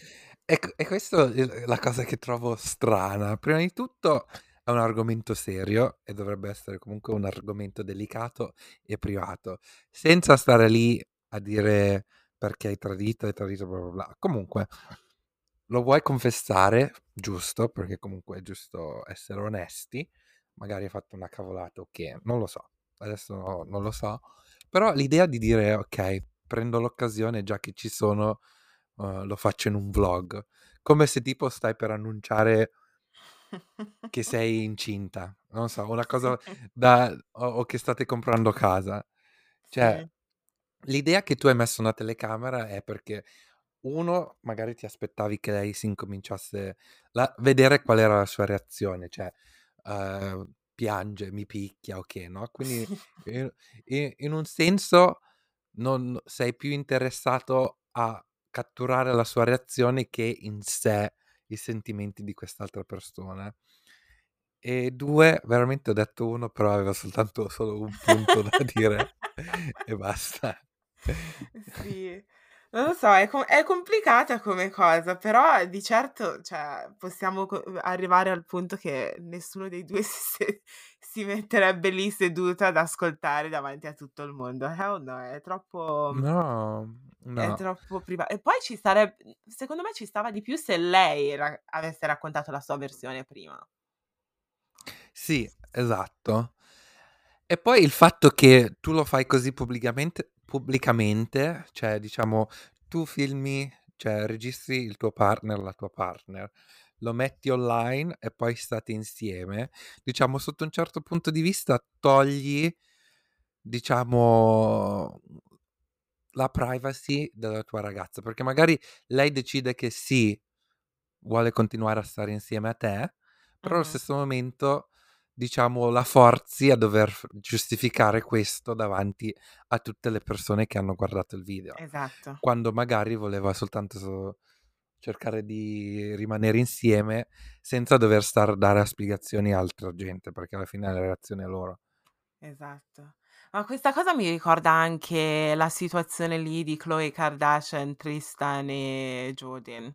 e, e questa è la cosa che trovo strana. Prima di tutto è un argomento serio e dovrebbe essere comunque un argomento delicato e privato, senza stare lì a dire perché hai tradito, hai tradito, bla bla bla. Comunque, lo vuoi confessare, giusto, perché comunque è giusto essere onesti, magari hai fatto una cavolata o okay, che, non lo so, adesso no, non lo so, però l'idea di dire ok, prendo l'occasione già che ci sono, uh, lo faccio in un vlog, come se tipo stai per annunciare che sei incinta, non so, una cosa da o, o che state comprando casa. Cioè, sì. l'idea che tu hai messo una telecamera è perché uno, magari ti aspettavi che lei si incominciasse a vedere qual era la sua reazione, cioè uh, piange, mi picchia, ok, no? Quindi in, in, un senso non sei più interessato a catturare la sua reazione che in sé i sentimenti di quest'altra persona. E due, veramente ho detto uno, però aveva soltanto solo un punto da dire e basta. Sì. Non lo so, è, com- è complicata come cosa, però di certo cioè, possiamo co- arrivare al punto che nessuno dei due si, si metterebbe lì seduto ad ascoltare davanti a tutto il mondo. Hell no, è troppo... No, È no. troppo privato. E poi ci sarebbe, secondo me ci stava di più se lei ra- avesse raccontato la sua versione prima. Sì, esatto. E poi il fatto che tu lo fai così pubblicamente, pubblicamente, cioè diciamo tu filmi, cioè registri il tuo partner, la tua partner, lo metti online e poi state insieme, diciamo sotto un certo punto di vista togli, diciamo, la privacy della tua ragazza, perché magari lei decide che sì, vuole continuare a stare insieme a te, però allo Mhm. stesso momento diciamo, la forzi a dover giustificare questo davanti a tutte le persone che hanno guardato il video. Esatto. Quando magari voleva soltanto so- cercare di rimanere insieme senza dover stare a dare spiegazioni a altra gente, perché alla fine è la reazione a loro. Esatto. Ma questa cosa mi ricorda anche la situazione lì di Khloe Kardashian, Tristan e Jordan.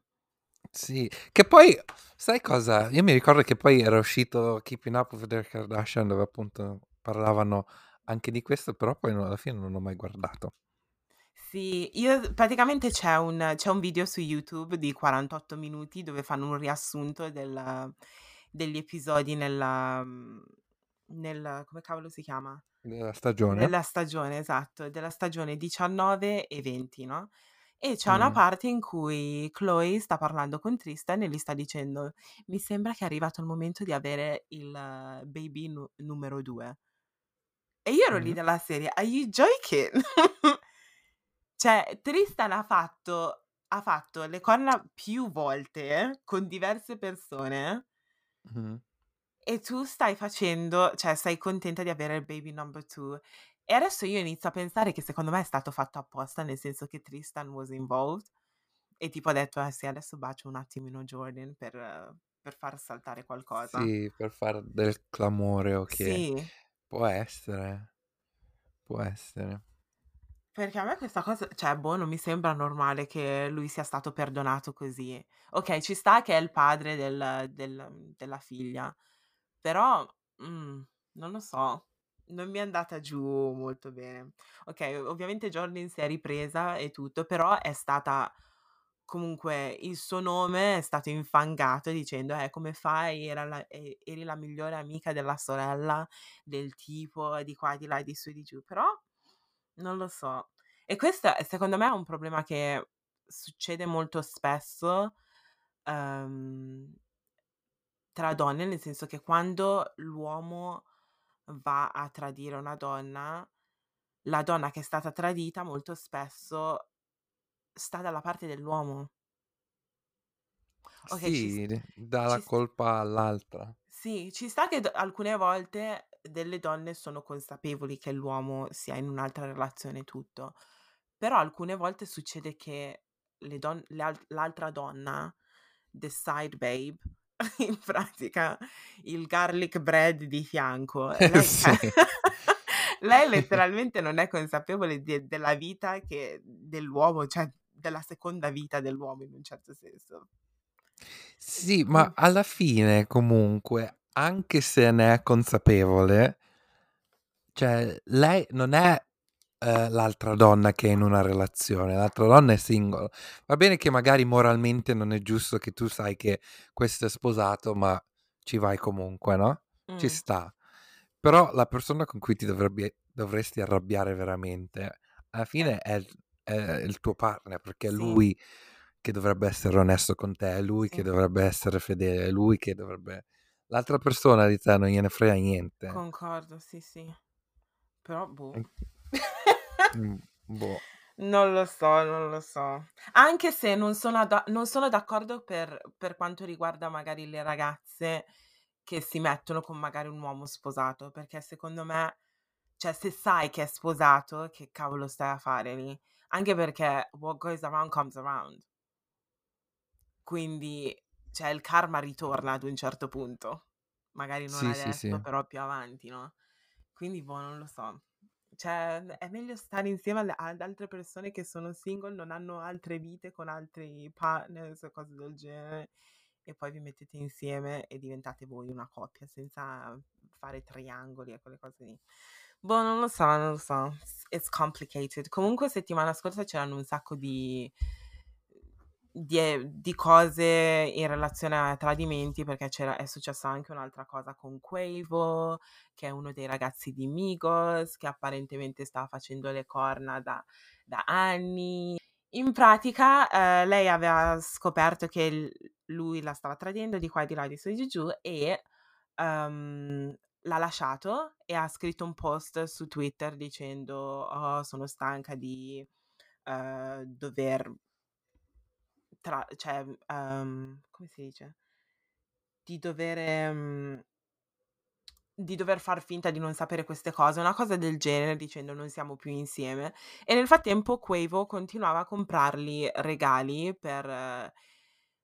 Sì, che poi, sai cosa? Io mi ricordo che poi era uscito Keeping Up with the Kardashian dove appunto parlavano anche di questo, però poi no- alla fine non ho mai guardato. Sì, io praticamente c'è un, c'è un video su YouTube di 48 minuti dove fanno un riassunto del- degli episodi nella, nel, come cavolo si chiama? Della stagione. Della stagione, esatto, della stagione 19 e 20, no? E c'è una Mm. parte in cui Chloe sta parlando con Tristan e gli sta dicendo: Mi sembra che è arrivato il momento di avere il eh, baby nu- numero 2. E io ero lì dalla serie, Are you joking? cioè, Tristan ha fatto, ha fatto le corna più volte con diverse persone Mhm. e tu stai facendo, cioè sei contenta di avere il baby number 2. E adesso io inizio a pensare che secondo me è stato fatto apposta, nel senso che Tristan was involved e tipo ha detto, eh sì, adesso bacio un attimino Jordan per, per far saltare qualcosa. Sì, per fare del clamore o che Sì, può essere, può essere. perché a me questa cosa, cioè, boh, non mi sembra normale che lui sia stato perdonato così. Ok, ci sta che è il padre del- del- della figlia, però, mm, non lo so, non mi è andata giù molto bene. Ok, ovviamente Jordan si è ripresa e tutto, però è stata comunque il suo nome è stato infangato dicendo eh come fai? La- eri la migliore amica della sorella del tipo di qua di là di su di giù. Però non lo so. E questo secondo me è un problema che succede molto spesso ehm, tra donne nel senso che quando l'uomo va a tradire una donna la donna che è stata tradita molto spesso sta dalla parte dell'uomo Ok, ci, s- Sì, dà ci la colpa all'altra. sì, ci sta che d- alcune volte delle donne sono consapevoli che l'uomo sia in un'altra relazione tutto, però alcune volte succede che le don- al- l'altra donna, the side babe, in pratica il garlic bread di fianco, lei, Sì. lei letteralmente non è consapevole di- della vita che dell'uomo, cioè della seconda vita dell'uomo in un certo senso. Sì, ma alla fine comunque, anche se ne è consapevole, cioè lei non è eh, l'altra donna che è in una relazione, l'altra donna è single. Va bene che magari moralmente non è giusto che tu sai che questo è sposato, ma ci vai comunque, no? Ci mm, sta. Però la persona con cui ti dovrebbe- dovresti arrabbiare veramente, alla fine è, il- è il tuo partner, perché è sì, lui che dovrebbe essere onesto con te, è lui che sì. dovrebbe essere fedele, è lui che dovrebbe... L'altra persona di te non gliene frega niente. Concordo, sì, sì. Però, boh. Mm, boh. Non lo so, non lo so. Anche se non sono, ad- non sono d'accordo per, per quanto riguarda magari le ragazze che si mettono con magari un uomo sposato, perché secondo me, cioè, se sai che è sposato, che cavolo stai a fare lì? Anche perché what goes around comes around. Quindi, cioè, il karma ritorna ad un certo punto. Magari non Sì, sì, sì. adesso, però più avanti, no? Quindi, boh, non lo so. Cioè, è meglio stare insieme alle- ad altre persone che sono single, non hanno altre vite con altri partners o cose del genere. E poi vi mettete insieme e diventate voi una coppia senza fare triangoli e quelle cose lì. Boh, non lo so, non lo so. It's complicated. Comunque, settimana scorsa c'erano un sacco di di, eh, di cose in relazione a tradimenti, perché è successa anche un'altra cosa con Quavo, che è uno dei ragazzi di Migos, che apparentemente stava facendo le corna da, da anni. In pratica, eh, lei aveva scoperto che lui la stava tradendo di qua e di là, di su e di giù, e ehm, l'ha lasciato e ha scritto un post su Twitter dicendo: Oh, sono stanca di eh, dover tra cioè, uhm, come si dice? Di dovere mhmm, di dover far finta di non sapere queste cose, una cosa del genere, dicendo: "Non siamo più insieme". E nel frattempo Quavo continuava a comprargli regali per eh,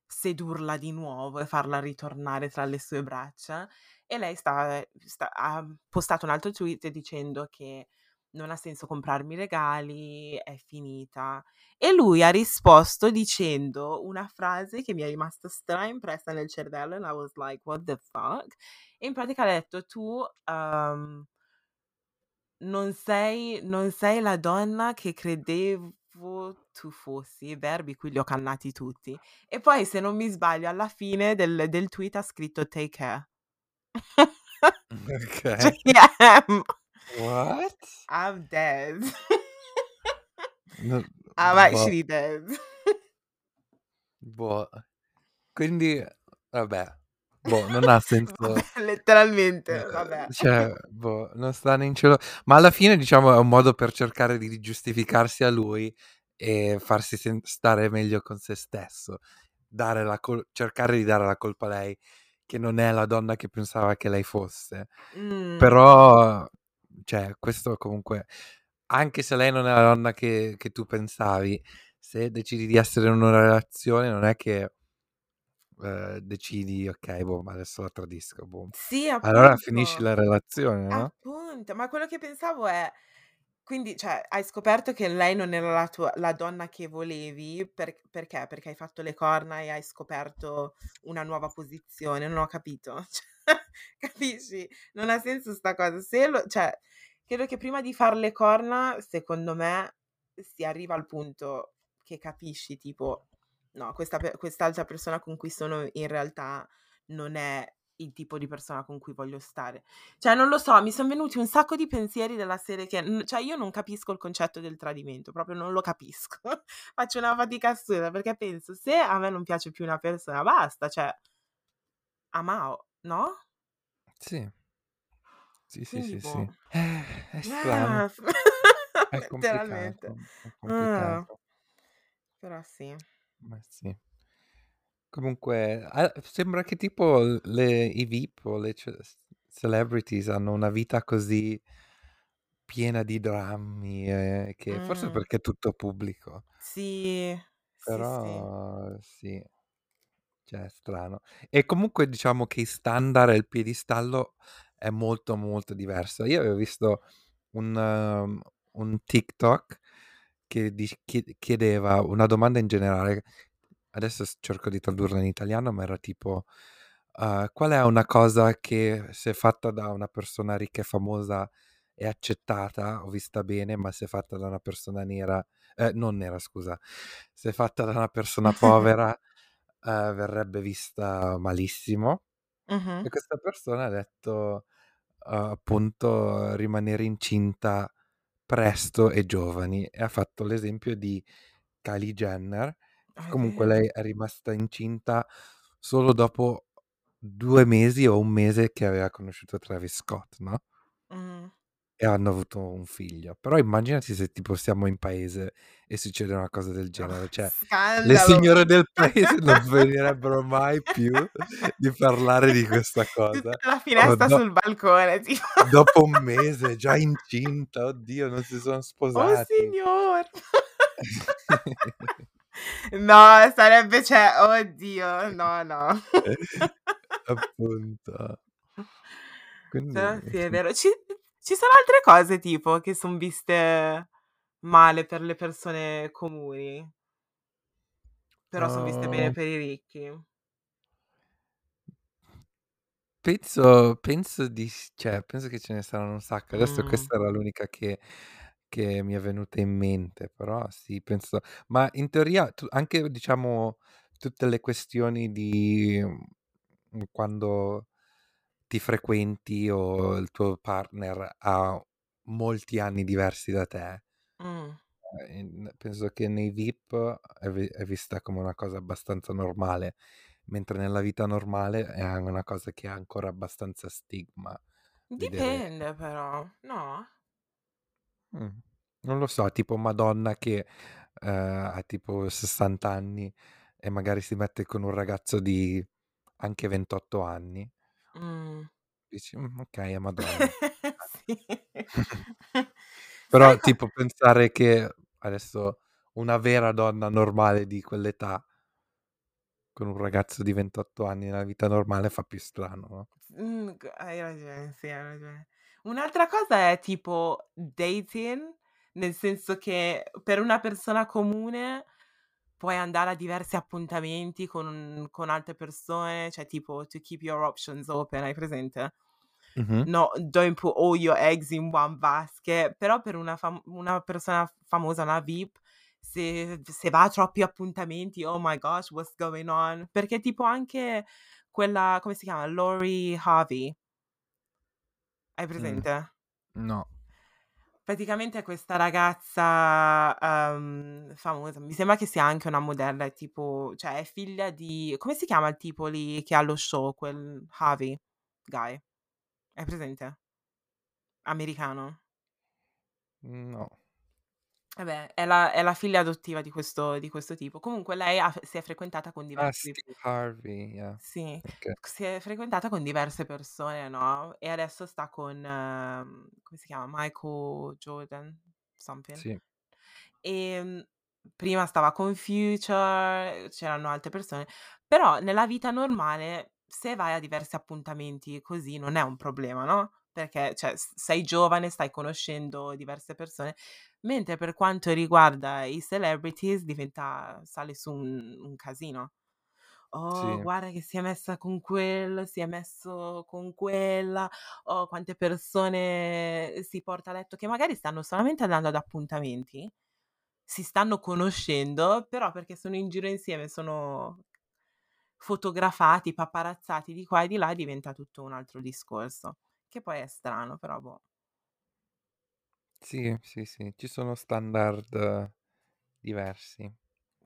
sedurla di nuovo e farla ritornare tra le sue braccia e lei sta sta ha postato un altro tweet dicendo che non ha senso comprarmi regali, è finita. E lui ha risposto dicendo una frase che mi è rimasta stra impressa nel cervello and I was like, what the fuck? E in pratica ha detto tu ehm, non sei, non sei la donna che credevo tu fossi, verbi qui li ho cannati tutti. E poi se non mi sbaglio alla fine del, del tweet ha scritto take care. Ok. JM. What? I'm dead. No, I'm boh, actually dead. boh. Quindi, vabbè, boh, non ha senso. Vabbè, letteralmente, eh, vabbè. Cioè, boh, non sta né in cielo. Ma alla fine, diciamo, è un modo per cercare di giustificarsi a lui e farsi sen- stare meglio con se stesso. Dare la col- cercare di dare la colpa a lei, che non è la donna che pensava che lei fosse. Mm, Però, cioè questo comunque, anche se lei non è la donna che, che tu pensavi, se decidi di essere in una relazione non è che eh, decidi, ok, boh, ma adesso la tradisco, boh. Sì, Allora finisci la relazione, no? Appunto, ma quello che pensavo è quindi, cioè, hai scoperto che lei non era la tua la donna che volevi per perché? Perché hai fatto le corna e hai scoperto una nuova posizione, non ho capito. Cioè, capisci? Non ha senso sta cosa. Se lo cioè, credo che prima di far le corna, secondo me, si arriva al punto che capisci tipo: "No, questa quest'altra persona con cui sono in realtà non è il tipo di persona con cui voglio stare." Cioè, non lo so, mi son venuti un sacco di pensieri della serie che cioè io non capisco il concetto del tradimento, proprio non lo capisco. Faccio una fatica assurda perché penso: se a me non piace più una persona, basta, cioè amao, no? Sì. Sì, sì, Quindi sì, sì. boh. Eh, è strano. Eh, È letteralmente. complicato, è Ah. complicato. Però sì. Ma sì. Comunque, a sembra che tipo l le i VIP o le ce celebrities hanno una vita così piena di drammi, ehm, che forse Mh. perché è tutto pubblico. Sì, sì, sì. Però sì. Cioè è strano. E comunque diciamo che i standard e il piedistallo è molto, molto diverso. Io avevo visto un um, un TikTok che dic chied chiedeva una domanda in generale, adesso cerco di tradurla in italiano, ma era tipo, uhm: "Qual è una cosa che se fatta da una persona ricca e famosa è accettata o vista bene, ma se fatta da una persona nera ehm, non nera scusa, se fatta da una persona povera, uhm, verrebbe vista malissimo?" Mh-mh. E questa persona ha detto, uhm, appunto rimanere incinta presto e giovani e ha fatto l'esempio di Kylie Jenner, Ah, è comunque vero. lei è rimasta incinta solo dopo 2 mesi o 1 mese che aveva conosciuto Travis Scott, no? Mh. E hanno avuto un figlio. Però immaginati se tipo siamo in paese e succede una cosa del Oh, genere, cioè le scandalo. signore del paese non finirebbero mai più di parlare di questa cosa. Tutta la Oh finestra do sul balcone tipo. dopo 1 mese già incinta, oddio non si son Oh sposati. signor. No, sarebbe cioè, oddio, no, no. Appunto. Quindi Però sì, è vero. Ci ci sono altre cose tipo che son viste male per le persone comuni? Però son viste bene Uhm per i ricchi? Penso penso di s cioè penso che ce ne saranno un sacco. Adesso Mh. questa era l'unica che che mi è venuta in mente, però sì, penso ma in teoria tu anche diciamo tutte le questioni di, mhmm, quando ti frequenti o il tuo partner ha molti anni diversi da te, Mh. ehm, penso che nei VIP è vi è vista come una cosa abbastanza normale, mentre nella vita normale è una cosa che ha ancora abbastanza stigma vedere Dipende però, no? Mh, non lo so, tipo Madonna che, ehm, ha tipo 60 anni e magari si mette con un ragazzo di anche 28 anni. Mh. Dici: "Mh, okay, è Madonna." Sì. Però Sai co tipo pensare che adesso una vera donna normale di quell'età con un ragazzo di 28 anni nella vita normale fa più strano, no? Mh, g hai ragione, sì, hai ragione. Un'altra cosa è tipo dating, nel senso che per una persona comune puoi andare a diversi appuntamenti con con altre persone, cioè tipo to keep your options open, hai presente? Mh-mh. No, don't put all your eggs in one basket, però per una fam una persona famosa, una VIP, se se va a troppi appuntamenti, oh my gosh, what's going on? Perché tipo anche quella come si chiama? Lori Harvey. Hai presente? No. Praticamente questa ragazza, uhm, famosa, mi sembra che sia anche una modella, tipo cioè è figlia di come si chiama il tipo lì che ha lo show, quel Harvey guy? Hai presente? Americano. No. Vabbè, è la è la figlia adottiva di questo di questo tipo. Comunque lei ha f si è frequentata con Ah, diversi Steve Harvey, yeah. sì, Okay. si è frequentata con diverse persone, no, e adesso sta con come come si chiama? Michael Jordan, something. Sì. E prima stava con Future, c'erano altre persone, però nella vita normale se vai a diversi appuntamenti così non è un problema, no? Perché cioè, sei giovane, stai conoscendo diverse persone, mentre per quanto riguarda i celebrities diventa, sale su un, un casino. Oh, Sì. guarda che si è messa con quello, si è messo con quella, oh, quante persone si porta a letto che magari stanno solamente andando ad appuntamenti, si stanno conoscendo, però perché sono in giro insieme, sono fotografati, paparazzati di qua e di là, diventa tutto un altro discorso. Che poi è strano, però boh. Sì, sì, sì, ci sono standard diversi.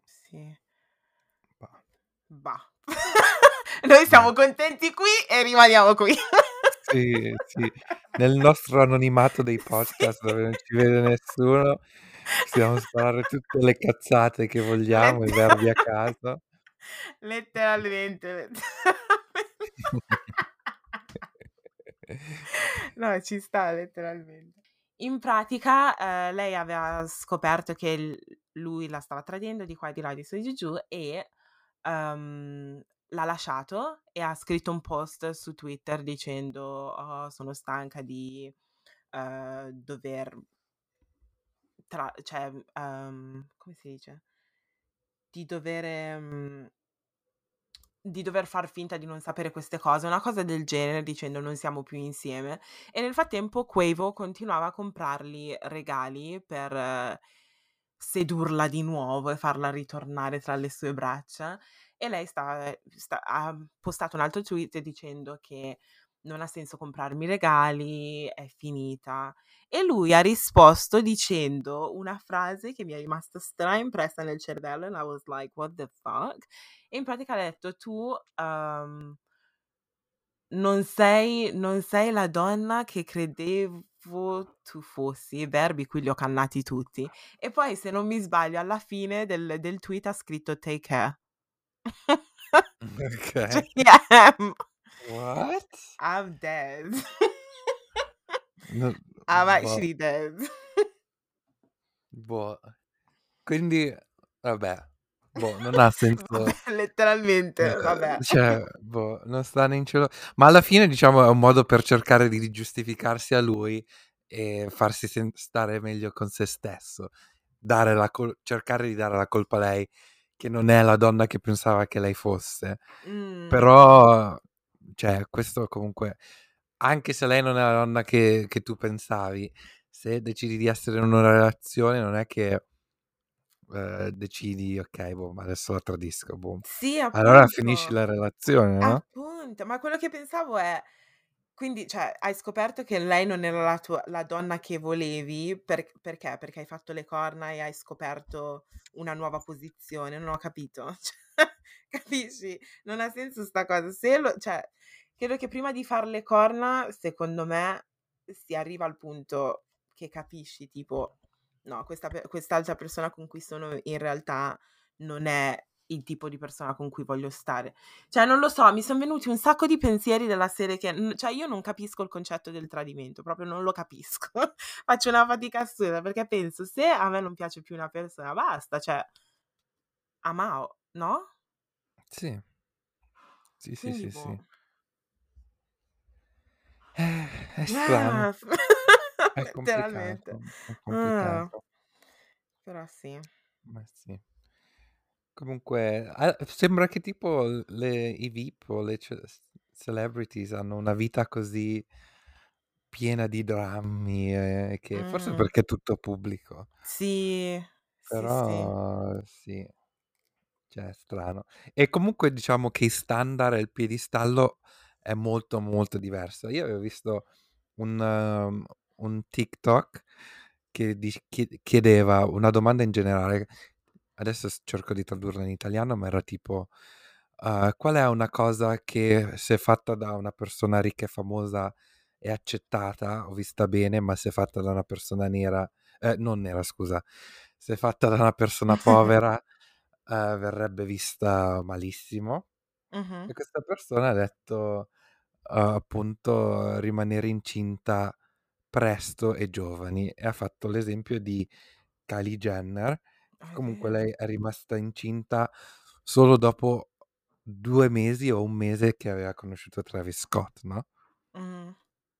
Sì. Bah. Bah. Noi siamo contenti qui e rimaniamo qui. Sì, sì. Nel nostro anonimato dei podcast dove non ci vede nessuno, possiamo sparare tutte le cazzate che vogliamo, i verbi a caso. Letteralmente, letteralmente. No, ci sta letteralmente. In pratica, ehm, lei aveva scoperto che lui la stava tradendo di qua e di là, di su di giù e, uhm, l'ha lasciato e ha scritto un post su Twitter dicendo: "Oh, sono stanca di, ehm, dover" tra cioè, uhm, come si dice? Di dovere mhmm di dover far finta di non sapere queste cose, una cosa del genere, dicendo: "Non siamo più insieme". E nel frattempo Quavo continuava a comprargli regali per sedurla di nuovo e farla ritornare tra le sue braccia e lei sta ehm, sta ha postato un altro tweet dicendo che non ha senso comprarmi regali, è finita. E lui ha risposto dicendo una frase che mi è rimasta straimpressa nel cervello and I was like: "What the fuck?" E in pratica ha detto: "Tu, uhm" "non sei non sei la donna che credevo tu fossi", verbi qui li ho cannati tutti. E poi se non mi sbaglio alla fine del del tweet ha scritto "Take care". Okay. JM. What? I'm dead. No I'm boh. actually dead. Boh. Quindi vabbè, boh, non ha senso Vabbè, letteralmente, ehm, vabbè. cioè, boh, non sta né in cielo ma alla fine diciamo è un modo per cercare di giustificarsi a lui e farsi sen stare meglio con se stesso. Dare la col cercare di dare la colpa a lei, che non è la donna che pensava che lei fosse. Mh. Però, cioè, questo comunque anche se lei non è la donna che che tu pensavi, se decidi di essere in una relazione non è che, ehm, decidi: "Okay, boh, ma adesso la tradisco, boh". Sì, Allora finisci appunto. la relazione, no? Appunto, ma quello che pensavo è quindi, cioè, hai scoperto che lei non era la tua la donna che volevi per perché? Perché hai fatto le corna e hai scoperto una nuova posizione? Non ho capito. Cioè, capisci? Non ha senso 'sta cosa. Se lo cioè, credo che prima di far le corna, secondo me, si arriva al punto che capisci tipo: "No, questa quest'altra persona con cui sono in realtà non è il tipo di persona con cui voglio stare". Cioè, non lo so, mi son venuti un sacco di pensieri della serie che cioè io non capisco il concetto del tradimento, proprio non lo capisco. Faccio una fatica assurda perché penso: se a me non piace più una persona basta, cioè amao, no? Sì. Sì, sì, Quindi sì, boh. sì. Eh, è strano. È Letteralmente. complicato, è Ah. complicato. Però sì. Ma sì. Comunque, sembra che tipo l le i VIP o le ce s celebrities hanno una vita così piena di drammi e che forse Mh. perché è tutto pubblico. Sì, sì, sì. Però sì. Cioè, è strano. E comunque diciamo che i standard e il piedistallo è molto, molto diverso. Io avevo visto un un TikTok che chiedeva una domanda in generale, adesso cerco di tradurla in italiano, ma era tipo, uhm: "Qual è una cosa che se fatta da una persona ricca e famosa è accettata o vista bene, ma se fatta da una persona nera ehm, non nera scusa, se fatta da una persona povera, ehm, verrebbe vista malissimo?" Mh-mh. E questa persona ha detto, uhm, appunto rimanere incinta presto e giovani e ha fatto l'esempio di Kylie Jenner. Ah, è Comunque vero. lei è rimasta incinta solo dopo due mesi o un mese che aveva conosciuto Travis Scott, no? Mm.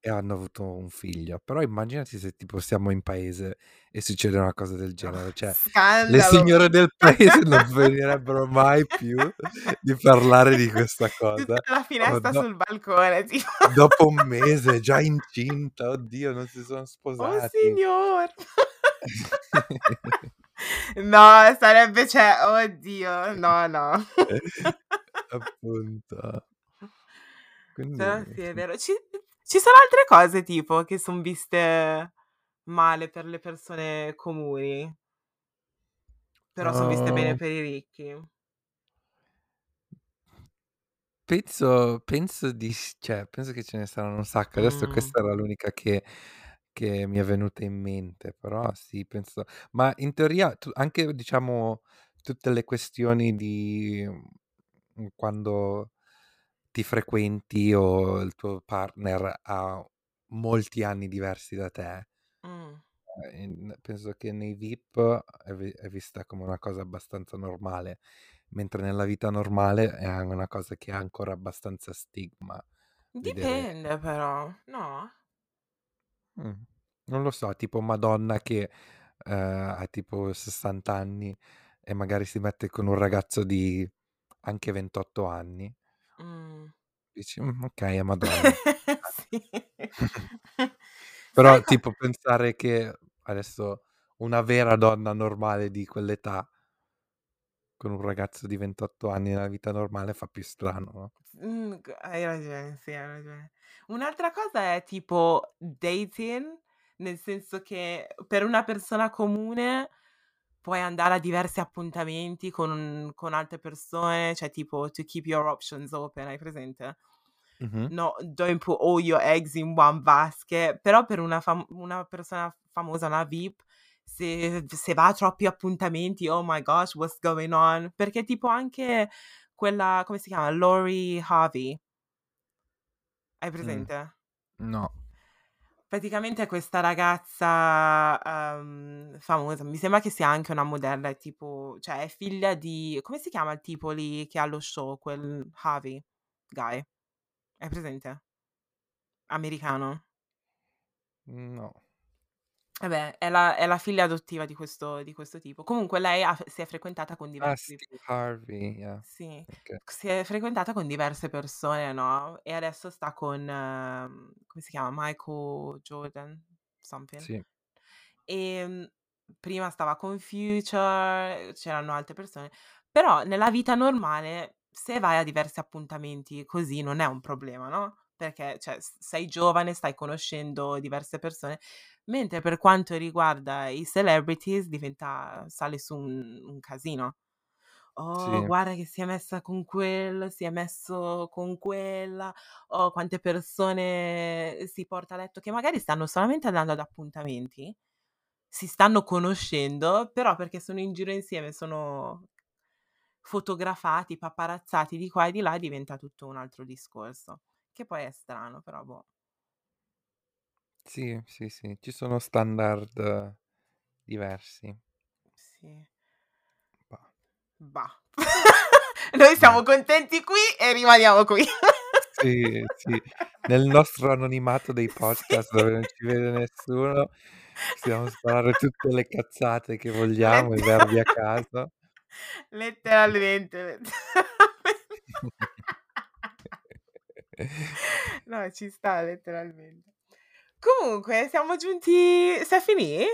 E hanno avuto un figlio. Però immaginati se tipo siamo in paese e succede una cosa del genere. Cioè, le scandalo. signore del paese non finirebbero mai più di parlare di questa cosa. Tutta la Oh, finestra no- sul balcone, tipo. dopo un mese già incinta, oddio, non si sono Oh sposati. signor. No, sarebbe, cioè, oddio, no, no. Appunto. Quindi, Però sì, è vero. Ci, ci sono altre cose tipo che sono viste male per le persone comuni, però sono viste bene Oh, per i ricchi. penso, penso di, s- cioè, penso che ce ne saranno un sacco. Adesso Mm. questa era l'unica che, che mi è venuta in mente, però sì, penso. Ma in teoria tu- anche, diciamo, tutte le questioni di mm, quando ti frequenti o il tuo partner ha molti anni diversi da te, Mm. eh, in- penso che nei VIP è, vi- è vista come una cosa abbastanza normale, mentre nella vita normale è una cosa che ha ancora abbastanza stigma. Vedere, Dipende però, no? Mm, non lo so, tipo Madonna che eh, ha tipo 60 anni e magari si mette con un ragazzo di anche 28 anni. Mm. Dici, "Mm, ok, è Madonna. Sì. Però Sai co- tipo pensare che adesso una vera donna normale di quell'età con un ragazzo di 28 anni nella vita normale fa più strano, no? Mm, g- hai ragione, sì, hai ragione. Un'altra cosa è tipo dating, nel senso che per una persona comune puoi andare a diversi appuntamenti con, con altre persone, cioè tipo to keep your options open, hai presente? Mhm. No, don't put all your eggs in one basket, però per una, fam- una persona famosa, una VIP, se, se va a troppi appuntamenti, oh my gosh, what's going on? Perché tipo anche quella, come si chiama? Lori Harvey, hai Mm, presente? No. Praticamente è questa ragazza ehm, famosa, mi sembra che sia anche una modella, è tipo, cioè è figlia di, come si chiama il tipo lì che ha lo show, quel Harvey guy, hai presente? Americano. No. Vabbè, è la, è la figlia adottiva di questo, di questo tipo. Comunque lei ha- si è frequentata con Ah, diversi... Steve Harvey, yeah. Sì, Ok. si è frequentata con diverse persone, no? E adesso sta con, ehm, come si chiama? Michael Jordan, something. Sì. E mm, prima stava con Future, c'erano altre persone. Però nella vita normale, se vai a diversi appuntamenti così, non è un problema, no? Perché cioè, sei giovane, stai conoscendo diverse persone. Mentre per quanto riguarda i celebrities, diventa, sale su un, un casino. Oh, Sì. guarda che si è messa con quello, si è messo con quella. Oh, quante persone si porta a letto che magari stanno solamente andando ad appuntamenti, si stanno conoscendo, però perché sono in giro insieme, sono fotografati, paparazzati di qua e di là, diventa tutto un altro discorso. Che poi è strano, però boh. Sì, sì, sì. Ci sono standard diversi. Sì. Bah. Bah. Noi siamo Bah. contenti qui e rimaniamo qui. Sì, sì. Nel nostro anonimato dei Sì. podcast dove non ci vede nessuno, possiamo sparare tutte le cazzate che vogliamo, i verbi a caso. Letteralmente. No, ci sta letteralmente. Comunque, siamo giunti... Se finì?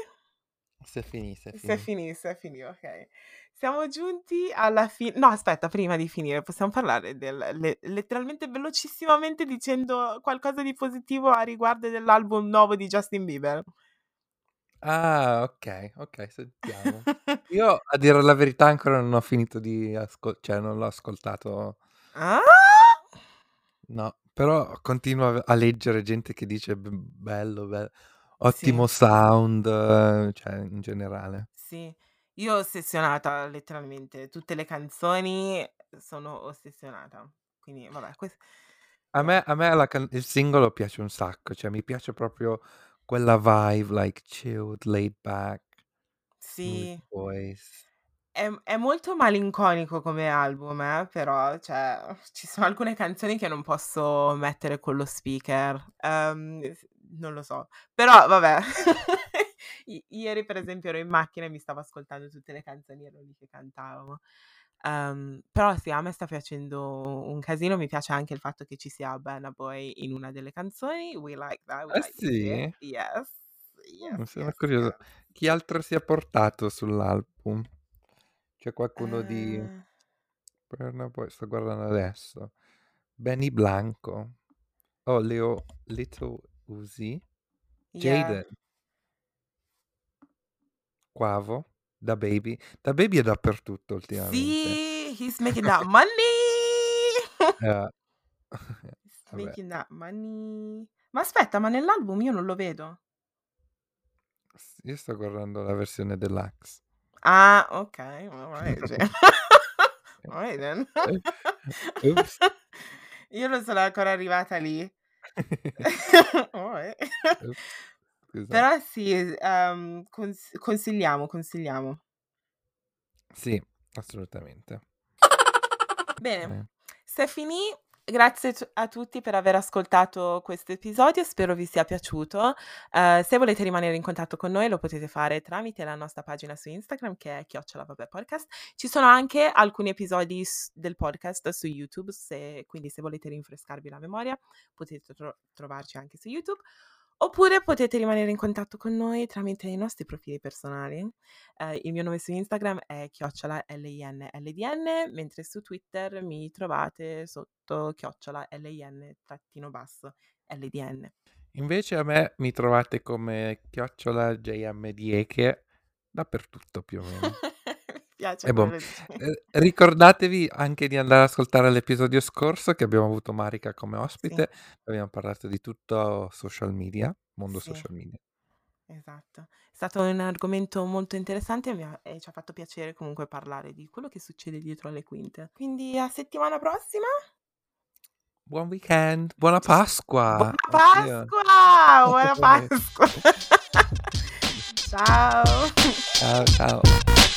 Se finì, se Se finì. finì, se finì, ok. Siamo giunti alla fine... No, aspetta, prima di finire, possiamo parlare del... le- letteralmente velocissimamente dicendo qualcosa di positivo a riguardo dell'album nuovo di Justin Bieber. Ah, ok, ok, sentiamo. Io, a dire la verità, ancora non ho finito di ascoltare, cioè non l'ho ascoltato, Ah? No, però continuo a, leggere gente che dice "B- bello, bello, Sì, ottimo sound, eh, cioè in generale. sì. Io ossessionata, letteralmente. Tutte le canzoni sono ossessionata. Quindi, vabbè, questo... A me, a me la can- il singolo piace un sacco, cioè mi piace proprio quella vibe, like chilled, laid back, smooth Sì. voice. È è molto malinconico come album, eh, però, cioè, ci sono alcune canzoni che non posso mettere con lo speaker. Ehm, s non lo so. Però vabbè. I ieri per esempio ero in macchina e mi stavo ascoltando tutte le canzoni, ero lì che cantavo. Ehm, però sì, a me sta piacendo un casino, mi piace anche il fatto che ci sia Burna Boy in una delle canzoni. We like that, we Ah like to see sì? it. Yes. Mh, Yes, sono yes, curioso. yes. Chi altro si è portato sull'album? C'è qualcuno di Ehm Burna Boy? Sto guardando adesso. Benny Blanco. Oh, Leo Little Uzi. Yeah. Jaden. Quavo. DaBaby. DaBaby è dappertutto ultimamente. Sì, he's making that money. Eh. He's Vabbè. making that money. Ma aspetta, ma nell'album io non lo vedo. Io sto guardando la versione deluxe. Ah, okay. Alright then. Alright then. Eh, oops. Io non sono ancora arrivata lì. Oops. Scusa. Però sì, ehm, cons consigliamo, consigliamo. Sì, assolutamente. Bene, Eh. c'est fini. Grazie a tutti per aver ascoltato questo episodio, spero vi sia piaciuto. Ehm, se volete rimanere in contatto con noi lo potete fare tramite la nostra pagina su Instagram che è @chiocciolavabbèpodcast. Ci sono anche alcuni episodi del podcast su YouTube, se quindi se volete rinfrescarvi la memoria potete tro trovarci anche su YouTube. Oppure potete rimanere in contatto con noi tramite i nostri profili personali. Ehm, il mio nome su Instagram è @linldn, mentre su Twitter mi trovate sotto @lin_ldn. Invece a me mi trovate come chiocciola JMDieche dappertutto più o meno. Piace boh, ehm, ricordatevi anche di andare ad ascoltare l'episodio scorso che abbiamo avuto Marica come Sì. ospite. Abbiamo parlato di tutto social media, mondo Sì. social media. Esatto. È stato un argomento molto interessante e ha e ci ha fatto piacere comunque parlare di quello che succede dietro le quinte. Quindi a settimana prossima. Buon weekend, buona Pasqua. Buona. Pasqua! Buona Pasqua! Ciao. Ciao, ciao.